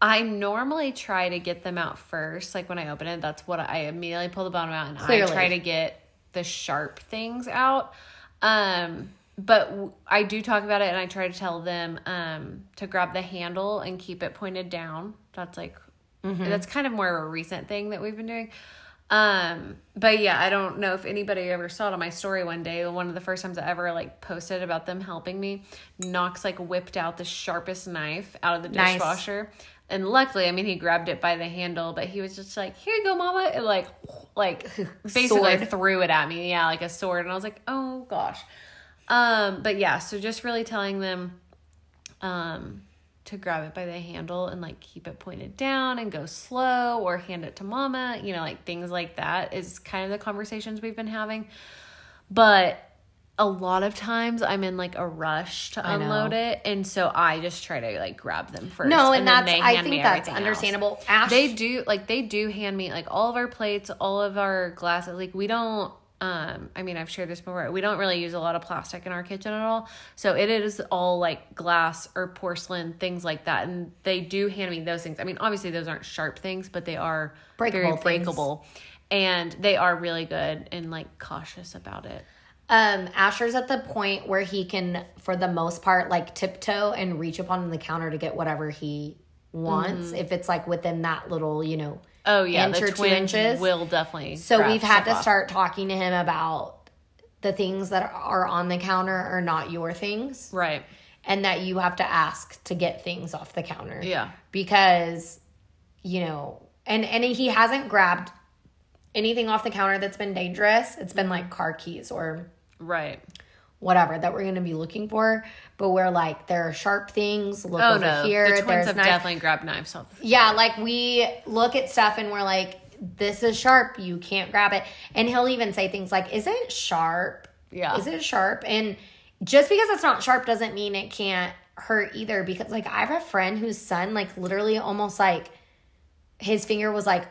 I normally try to get them out first. Like when I open it, that's what I immediately pull the bottom out and Clearly. I try to get the sharp things out. Um, but w- I do talk about it and I try to tell them um, to grab the handle and keep it pointed down. That's like, that's kind of more of a recent thing that we've been doing. Um, but yeah, I don't know if anybody ever saw it on my story one day. One of the first times I ever like posted about them helping me, Knox like whipped out the sharpest knife out of the Nice. dishwasher. And luckily, I mean, he grabbed it by the handle, but he was just like, "Here you go, mama," and like, *laughs* like *laughs* basically Sword. threw it at me, yeah, like a sword. And I was like, "Oh gosh," um, but yeah, so just really telling them, um, to grab it by the handle and like keep it pointed down and go slow or hand it to mama, you know, like things like that is kind of the conversations we've been having. But a lot of times I'm in like a rush to unload it, and so I just try to like grab them first. No, and, then that's I think that's understandable. Ash, They do like they do hand me like all of our plates, all of our glasses. Like we don't um I mean I've shared this before. We don't really use a lot of plastic in our kitchen at all. So it is all like glass or porcelain, things like that. And they do hand me those things. I mean, obviously those aren't sharp things, but they are Breakable very things. breakable. And they are really good and like cautious about it. um, Asher's at the point where he can, for the most part, like tiptoe and reach upon the counter to get whatever he wants. If it's like within that little, you know. Oh yeah, Inch the or two inches. will definitely. So we've had to off. start talking to him about the things that are on the counter are not your things, right. and that you have to ask to get things off the counter. Yeah. because you know and and he hasn't grabbed anything off the counter that's been dangerous it's been like car keys or Right. Whatever that we're going to be looking for but we're like there are sharp things look Oh over no, here the twins there's have knife- definitely grabbed knives off. the- yeah like we look at stuff and we're like this is sharp you can't grab it and he'll even say things like is it sharp Yeah. is it sharp and just because it's not sharp doesn't mean it can't hurt either because like i have a friend whose son like literally almost like his finger was like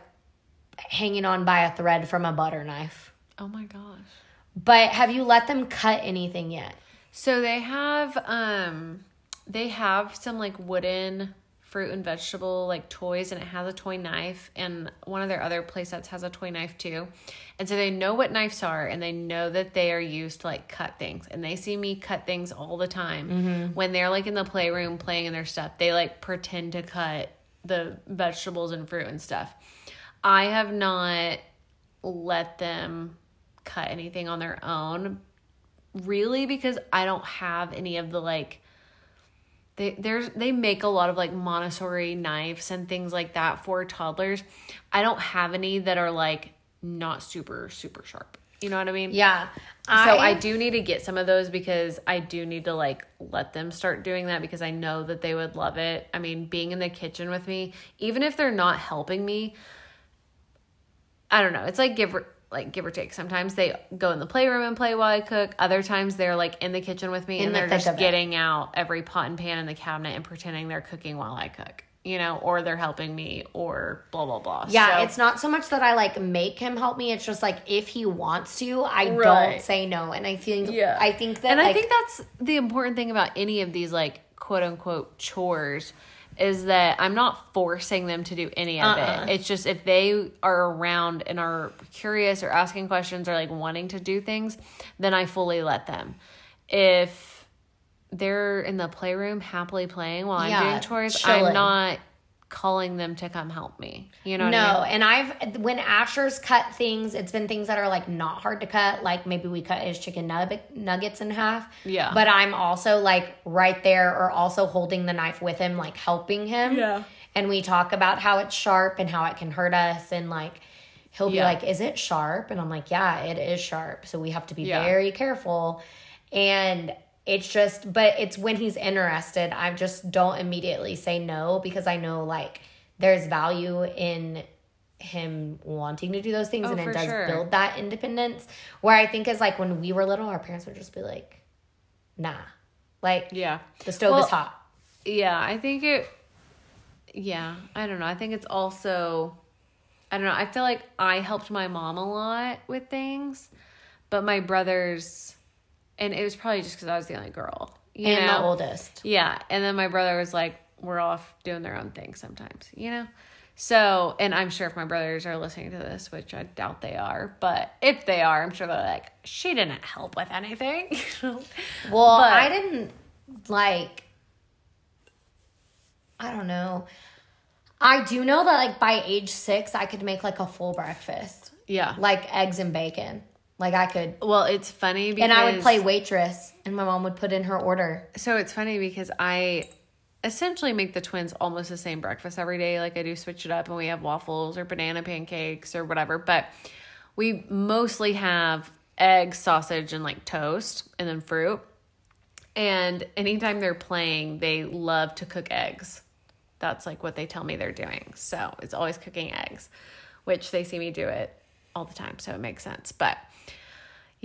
hanging on by a thread from a butter knife Oh my gosh. But have you let them cut anything yet So they have um they have some like wooden fruit and vegetable like toys and it has a toy knife and one of their other play sets has a toy knife too. And so they know what knives are and they know that they are used to like cut things. And they see me cut things all the time. When they're like in the playroom playing in their stuff, they like pretend to cut the vegetables and fruit and stuff. I have not let them cut anything on their own really because I don't have any of the like they there's they make a lot of like Montessori knives and things like that for toddlers. I don't have any that are like not super super sharp. You know what I mean? yeah So I do need to get some of those because I do need to like let them start doing that because I know that they would love it. I mean, being in the kitchen with me, even if they're not helping me, I don't know. It's like give like give or take. Sometimes they go in the playroom and play while I cook. Other times they're like in the kitchen with me In and the they're just of it. getting out every pot and pan in the cabinet and pretending they're cooking while I cook. You know, or they're helping me or blah blah blah. Yeah, So- it's not so much that I like make him help me. It's just like if he wants to, I Right. don't say no. And I think Yeah. I think that and like, I think that's the important thing about any of these like quote unquote chores is that I'm not forcing them to do any of Uh-uh. it. It's just if they are around and are curious or asking questions or like wanting to do things, then I fully let them. If they're in the playroom happily playing while Yeah, I'm doing chores, chilling. I'm not calling them to come help me. You know what no. I mean? And I've when Asher's cut things, it's been things that are like not hard to cut. Like maybe we cut his chicken nug- nuggets in half. Yeah. But I'm also like right there or also holding the knife with him, like helping him. Yeah. And we talk about how it's sharp and how it can hurt us and like he'll be Yeah. like, Is it sharp? And I'm like, Yeah, it is sharp. So we have to be Yeah. very careful. And it's just but it's when he's interested, I just don't immediately say no because I know like there's value in him wanting to do those things Oh, and it does sure. build that independence. Where I think is like when we were little, our parents would just be like, nah. Like Yeah. the stove Well, is hot. Yeah, I think it. Yeah, I don't know. I think it's also. I don't know. I feel like I helped my mom a lot with things, but my brothers, and it was probably just because I was the only girl. You and know? the oldest. Yeah, and then my brother was like, "We're off doing their own thing sometimes," you know. So, and I'm sure if my brothers are listening to this, which I doubt they are, but if they are, I'm sure they're like, "She didn't help with anything." *laughs* Well, But- I didn't like. I don't know. I do know that like by age six, I could make like a full breakfast, yeah. like eggs and bacon. Like I could, Well, it's funny because and I would play waitress, and my mom would put in her order. So it's funny because I essentially make the twins almost the same breakfast every day. Like I do switch it up and we have waffles or banana pancakes or whatever. But we mostly have eggs, sausage, and like toast and then fruit. And anytime they're playing, they love to cook eggs. That's like what they tell me they're doing. So it's always cooking eggs, which they see me do it all the time. So it makes sense. But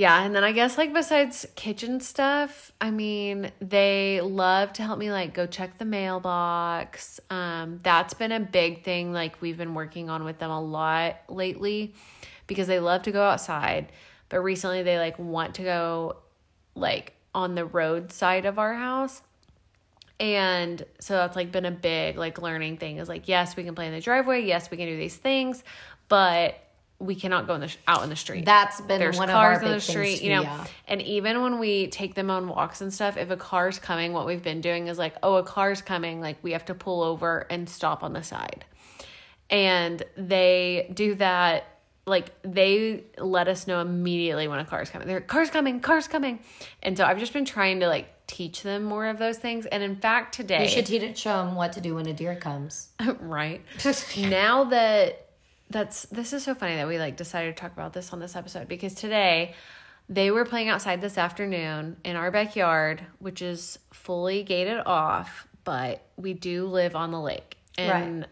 yeah, and then I guess like besides kitchen stuff, I mean, they love to help me like go check the mailbox. Um that's been a big thing like we've been working on with them a lot lately because they love to go outside, but recently they like want to go like on the road side of our house. And so that's like been a big like learning thing is like yes, we can play in the driveway, yes, we can do these things, but we cannot go in the sh- out in the street That's been there's one cars of our on the street, things you know. yeah. And even when we take them on walks and stuff, if a car's coming, what we've been doing is like, oh, a car's coming, like we have to pull over and stop on the side. And they do that like they let us know immediately when a car's coming. They're car's coming, car's coming. And so I've just been trying to like teach them more of those things. And in fact, today You should teach them what to do when a deer comes. *laughs* right *laughs* now that that's this is so funny that we like decided to talk about this on this episode because today They were playing outside this afternoon in our backyard, which is fully gated off, but we do live on the lake. And Right.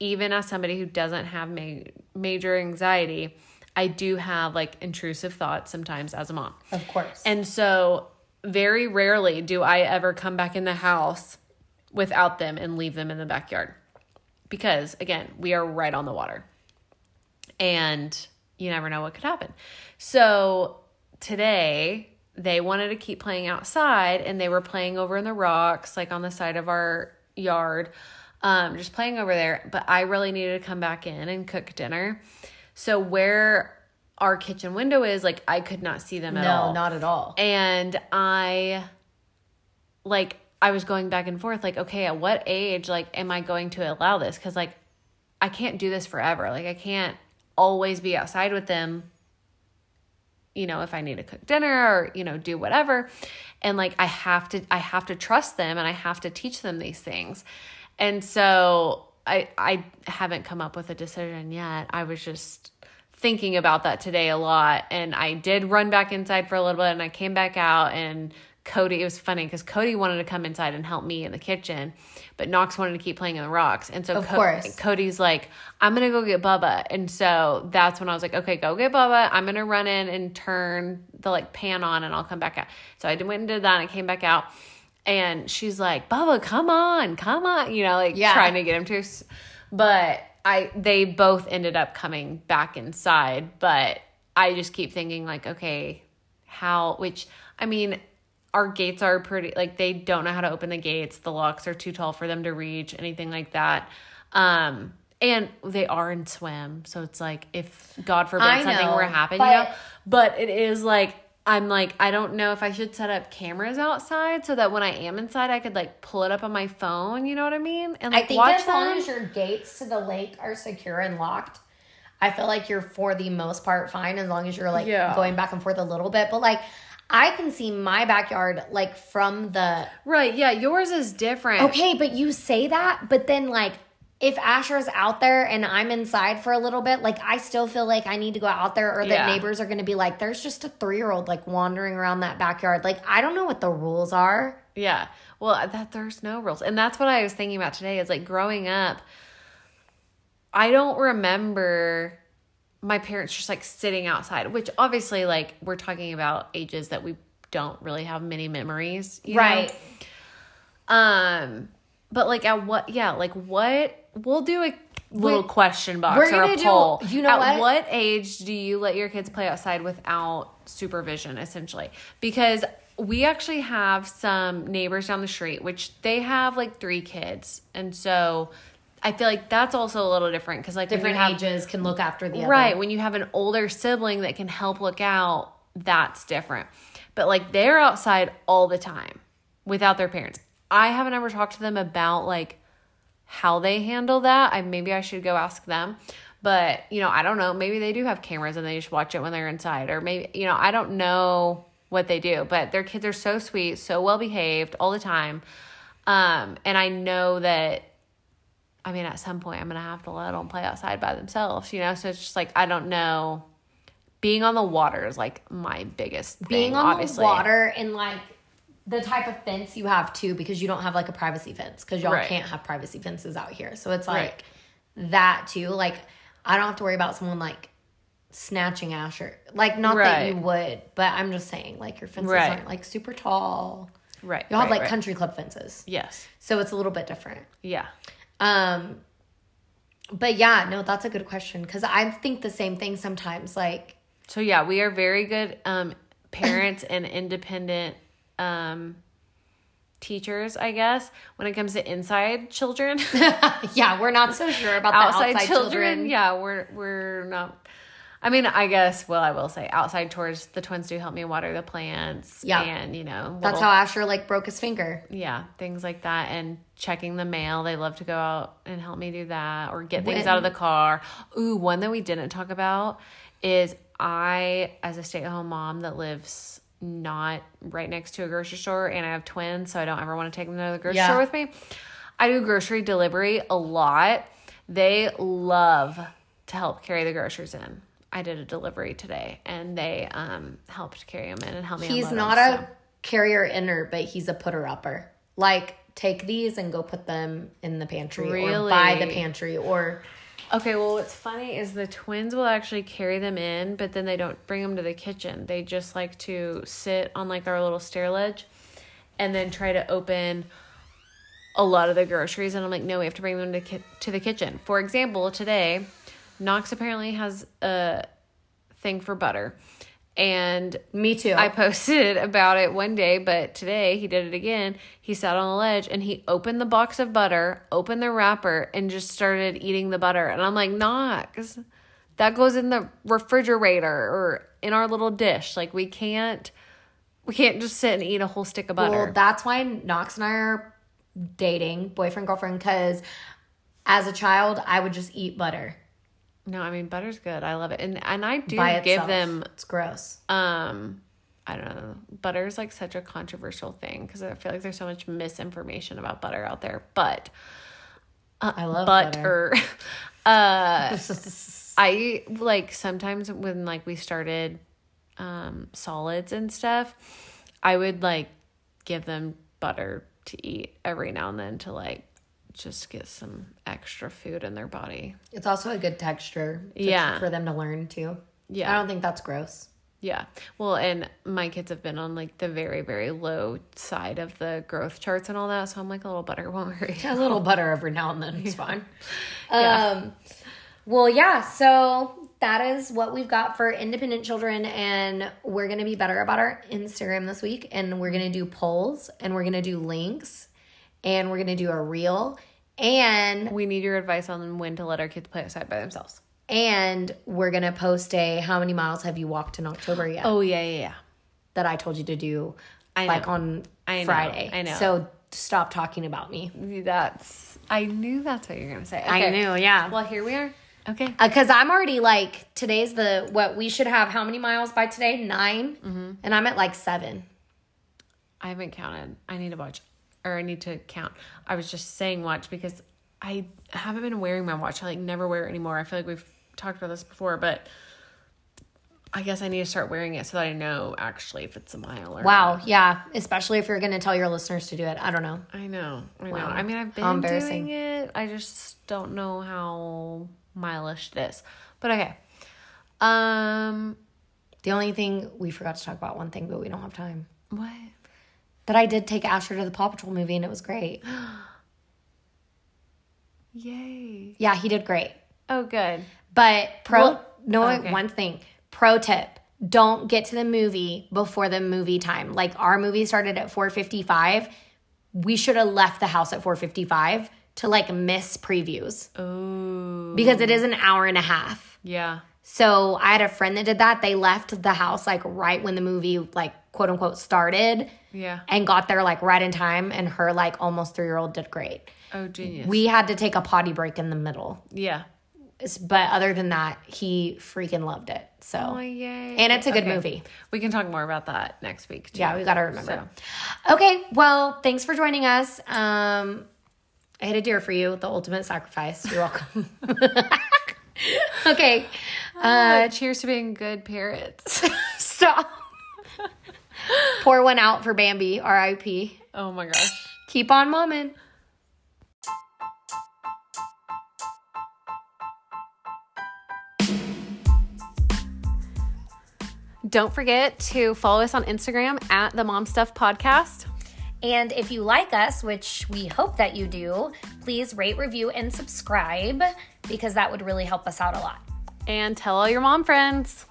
even as somebody who doesn't have ma- major anxiety, I do have like intrusive thoughts sometimes as a mom. Of course. And so, very rarely do I ever come back in the house without them and leave them in the backyard. Because, again, we are right on the water. And you never know what could happen. So, today, they wanted to keep playing outside and they were playing over in the rocks, like on the side of our yard, um, just playing over there. But I really needed to come back in and cook dinner. So, where our kitchen window is, like, I could not see them at no, all not at all. and I like I was going back and forth like okay at what age like am I going to allow this? Cuz like I can't do this forever. Like I can't always be outside with them you know if I need to cook dinner or you know do whatever. And like I have to I have to trust them and I have to teach them these things. And so I I haven't come up with a decision yet. I was just thinking about that today a lot. And I did run back inside for a little bit and I came back out and Cody it was funny because Cody wanted to come inside and help me in the kitchen but Knox wanted to keep playing in the rocks. And so Of course. Cody's like I'm gonna go get Bubba. And so that's when I was like okay go get Bubba. I'm gonna run in and turn the like pan on and I'll come back out. So I went and did that and I came back out. And she's like Bubba come on come on you know like Yeah. trying to get him to but I they both ended up coming back inside, but I just keep thinking like, okay, how which I mean, our gates are pretty like they don't know how to open the gates. The locks are too tall for them to reach, anything like that. Um and they are in swim, so it's like if God forbid I something know, were to happen, but- you know. But it is like I'm like I don't know if I should set up cameras outside so that when I am inside I could like pull it up on my phone, you know what I mean? And like I think watch as long them. as your gates to the lake are secure and locked, I feel like you're for the most part fine as long as you're like Yeah. going back and forth a little bit. But like I can see my backyard like from the Right, yeah, yours is different. Okay, but you say that, but then like if Asher's out there and I'm inside for a little bit, like I still feel like I need to go out there or the Yeah. neighbors are gonna be like, there's just a three year old like wandering around that backyard. Like I don't know what the rules are. Yeah. Well, uh, that there's no rules. And that's what I was thinking about today is like growing up I don't remember my parents just like sitting outside, which obviously like we're talking about ages that we don't really have many memories, you know? Um but like at what yeah, like what we'll do a little We- question box or a do- poll. you know at what? age do you let your kids play outside without supervision essentially? Because we actually have some neighbors down the street which they have like three kids. And so I feel like that's also a little different because like Different have ages can look after the other. Right. When you have an older sibling that can help look out, that's different. But like they're outside all the time without their parents. I haven't ever talked to them about like how they handle that. I maybe I should go ask them. But, you know, I don't know. Maybe they do have cameras and they just watch it when they're inside or maybe, you know, I don't know what they do, but their kids are so sweet, so well behaved all the time. Um and I know that I mean, at some point, I'm gonna have to let them play outside by themselves, you know. So it's just like I don't know. Being on the water is like my biggest thing, Being on obviously. the water and like the type of fence you have too, because you don't have like a privacy fence, because y'all Right. can't have privacy fences out here. So it's Right. like that too. Like I don't have to worry about someone like snatching Asher. Like not that you would, but I'm just saying like your fences Right. aren't like super tall. Right. You'll have like right. country club fences. Yes. So it's a little bit different. Yeah. Um but yeah, no, that's a good question because I think the same thing sometimes. Like, So yeah, we are very good um, parents and independent um, teachers, I guess, when it comes to inside children. *laughs* yeah, we're not so sure about *laughs* outside, the outside, children, children. yeah, we're we're not. I mean, I guess. Well, I will say, outside tours, the twins do help me water the plants. Yeah. and you know, That's little- how Asher like broke his finger. yeah, things like that, and checking the mail. They love to go out and help me do that, or get things When- out of the car. Ooh, one that we didn't talk about is I, as a stay-at-home mom that lives not right next to a grocery store, and I have twins, so I don't ever want to take them to the grocery Yeah. store with me. I do grocery delivery a lot. They love to help carry the groceries in. I did a delivery today, and they um helped carry him in and help me. He's not him, a so- carrier inner, but he's a putter upper. Like take these and go put them in the pantry or by the pantry or Okay, well, what's funny is the twins will actually carry them in, but then they don't bring them to the kitchen. They just like to sit on like our little stair ledge and then try to open a lot of the groceries. And I'm like, no, we have to bring them to, ki- to the kitchen. For example, today, Knox apparently has a thing for butter. And me too. I *laughs* posted about it one day, but today he did it again. He sat on the ledge and he opened the box of butter, opened the wrapper, and just started eating the butter. And I'm like, because that goes in the refrigerator or in our little dish. Like we can't, we can't just sit and eat a whole stick of butter. Well, that's why Knox and I are dating, boyfriend, girlfriend, because as a child, I would just eat butter no, I mean butter's good. I love it, and and I do by give itself. them It's gross. um i don't know butter is like such a controversial thing because i feel like there's so much misinformation about butter out there but I love butter *laughs* uh *laughs* i like sometimes when like we started um solids and stuff i would like give them butter to eat every now and then to like just get some extra food in their body It's also a good texture to- Yeah. for them to learn too. Yeah. I don't think that's gross. Yeah. Well, and my kids have been on like the very, very low side of the growth charts and all that. So I'm like, a little butter won't hurt. A little butter every now and then. It's fine. *laughs* Um, well, yeah. So that is what we've got for independent children, and we're gonna be better about our Instagram this week, and we're gonna do polls, and we're gonna do links, and we're gonna do a reel, and We need your advice on when to let our kids play outside by themselves. and we're gonna post a how many miles have you walked in October yet Oh, yeah, yeah, yeah. that I told you to do I like know. on I know. Friday. I know. So stop talking about me. That's, I knew that's what you're going to say. I knew, yeah. Well, here we are. Okay. because I'm already like today's the what we should have how many miles by today 9 Mm-hmm. and I'm at like seven. I haven't counted. I need to watch, or I need to count. I was just saying watch because I haven't been wearing my watch. I like never wear it anymore. I feel like we've talked about this before, but I guess I need to start wearing it so that I know actually if it's a mile or Wow, yeah, especially if you're gonna tell your listeners to do it. I don't know. I know. I know. I mean, I've been doing it. I just don't know how mileage it is. But okay. Um, The only thing we forgot to talk about one thing, but we don't have time. what? That I did take Asher to the Paw Patrol movie and it was great. *gasps* Yay. Yeah, he did great. Oh, good. But pro Well, no oh, okay. one thing. Pro tip. Don't get to the movie before the movie time. Like our movie started at 4:55. We should have left the house at 4:55 to like miss previews Oh, because it is an hour and a half. yeah. So I had a friend that did that. They left the house like right when the movie like quote unquote started Yeah. and got there like right in time and her like almost 3-year-old did great. Oh, genius. We had to take a potty break in the middle. yeah. But other than that, he freaking loved it. So Oh, yay. And it's a good Okay. movie. We can talk more about that next week. Too. Yeah, we got to remember. So, Okay, well, thanks for joining us. Um, I had a deer for you, the ultimate sacrifice. You're welcome. *laughs* okay, uh, cheers to being good parents. *laughs* stop. Pour one out for Bambi, R.I.P. oh my gosh. Keep on momming. Don't forget to follow us on Instagram at the Mom Stuff Podcast. And if you like us, which we hope that you do, please rate, review, and subscribe because that would really help us out a lot. And tell all your mom friends.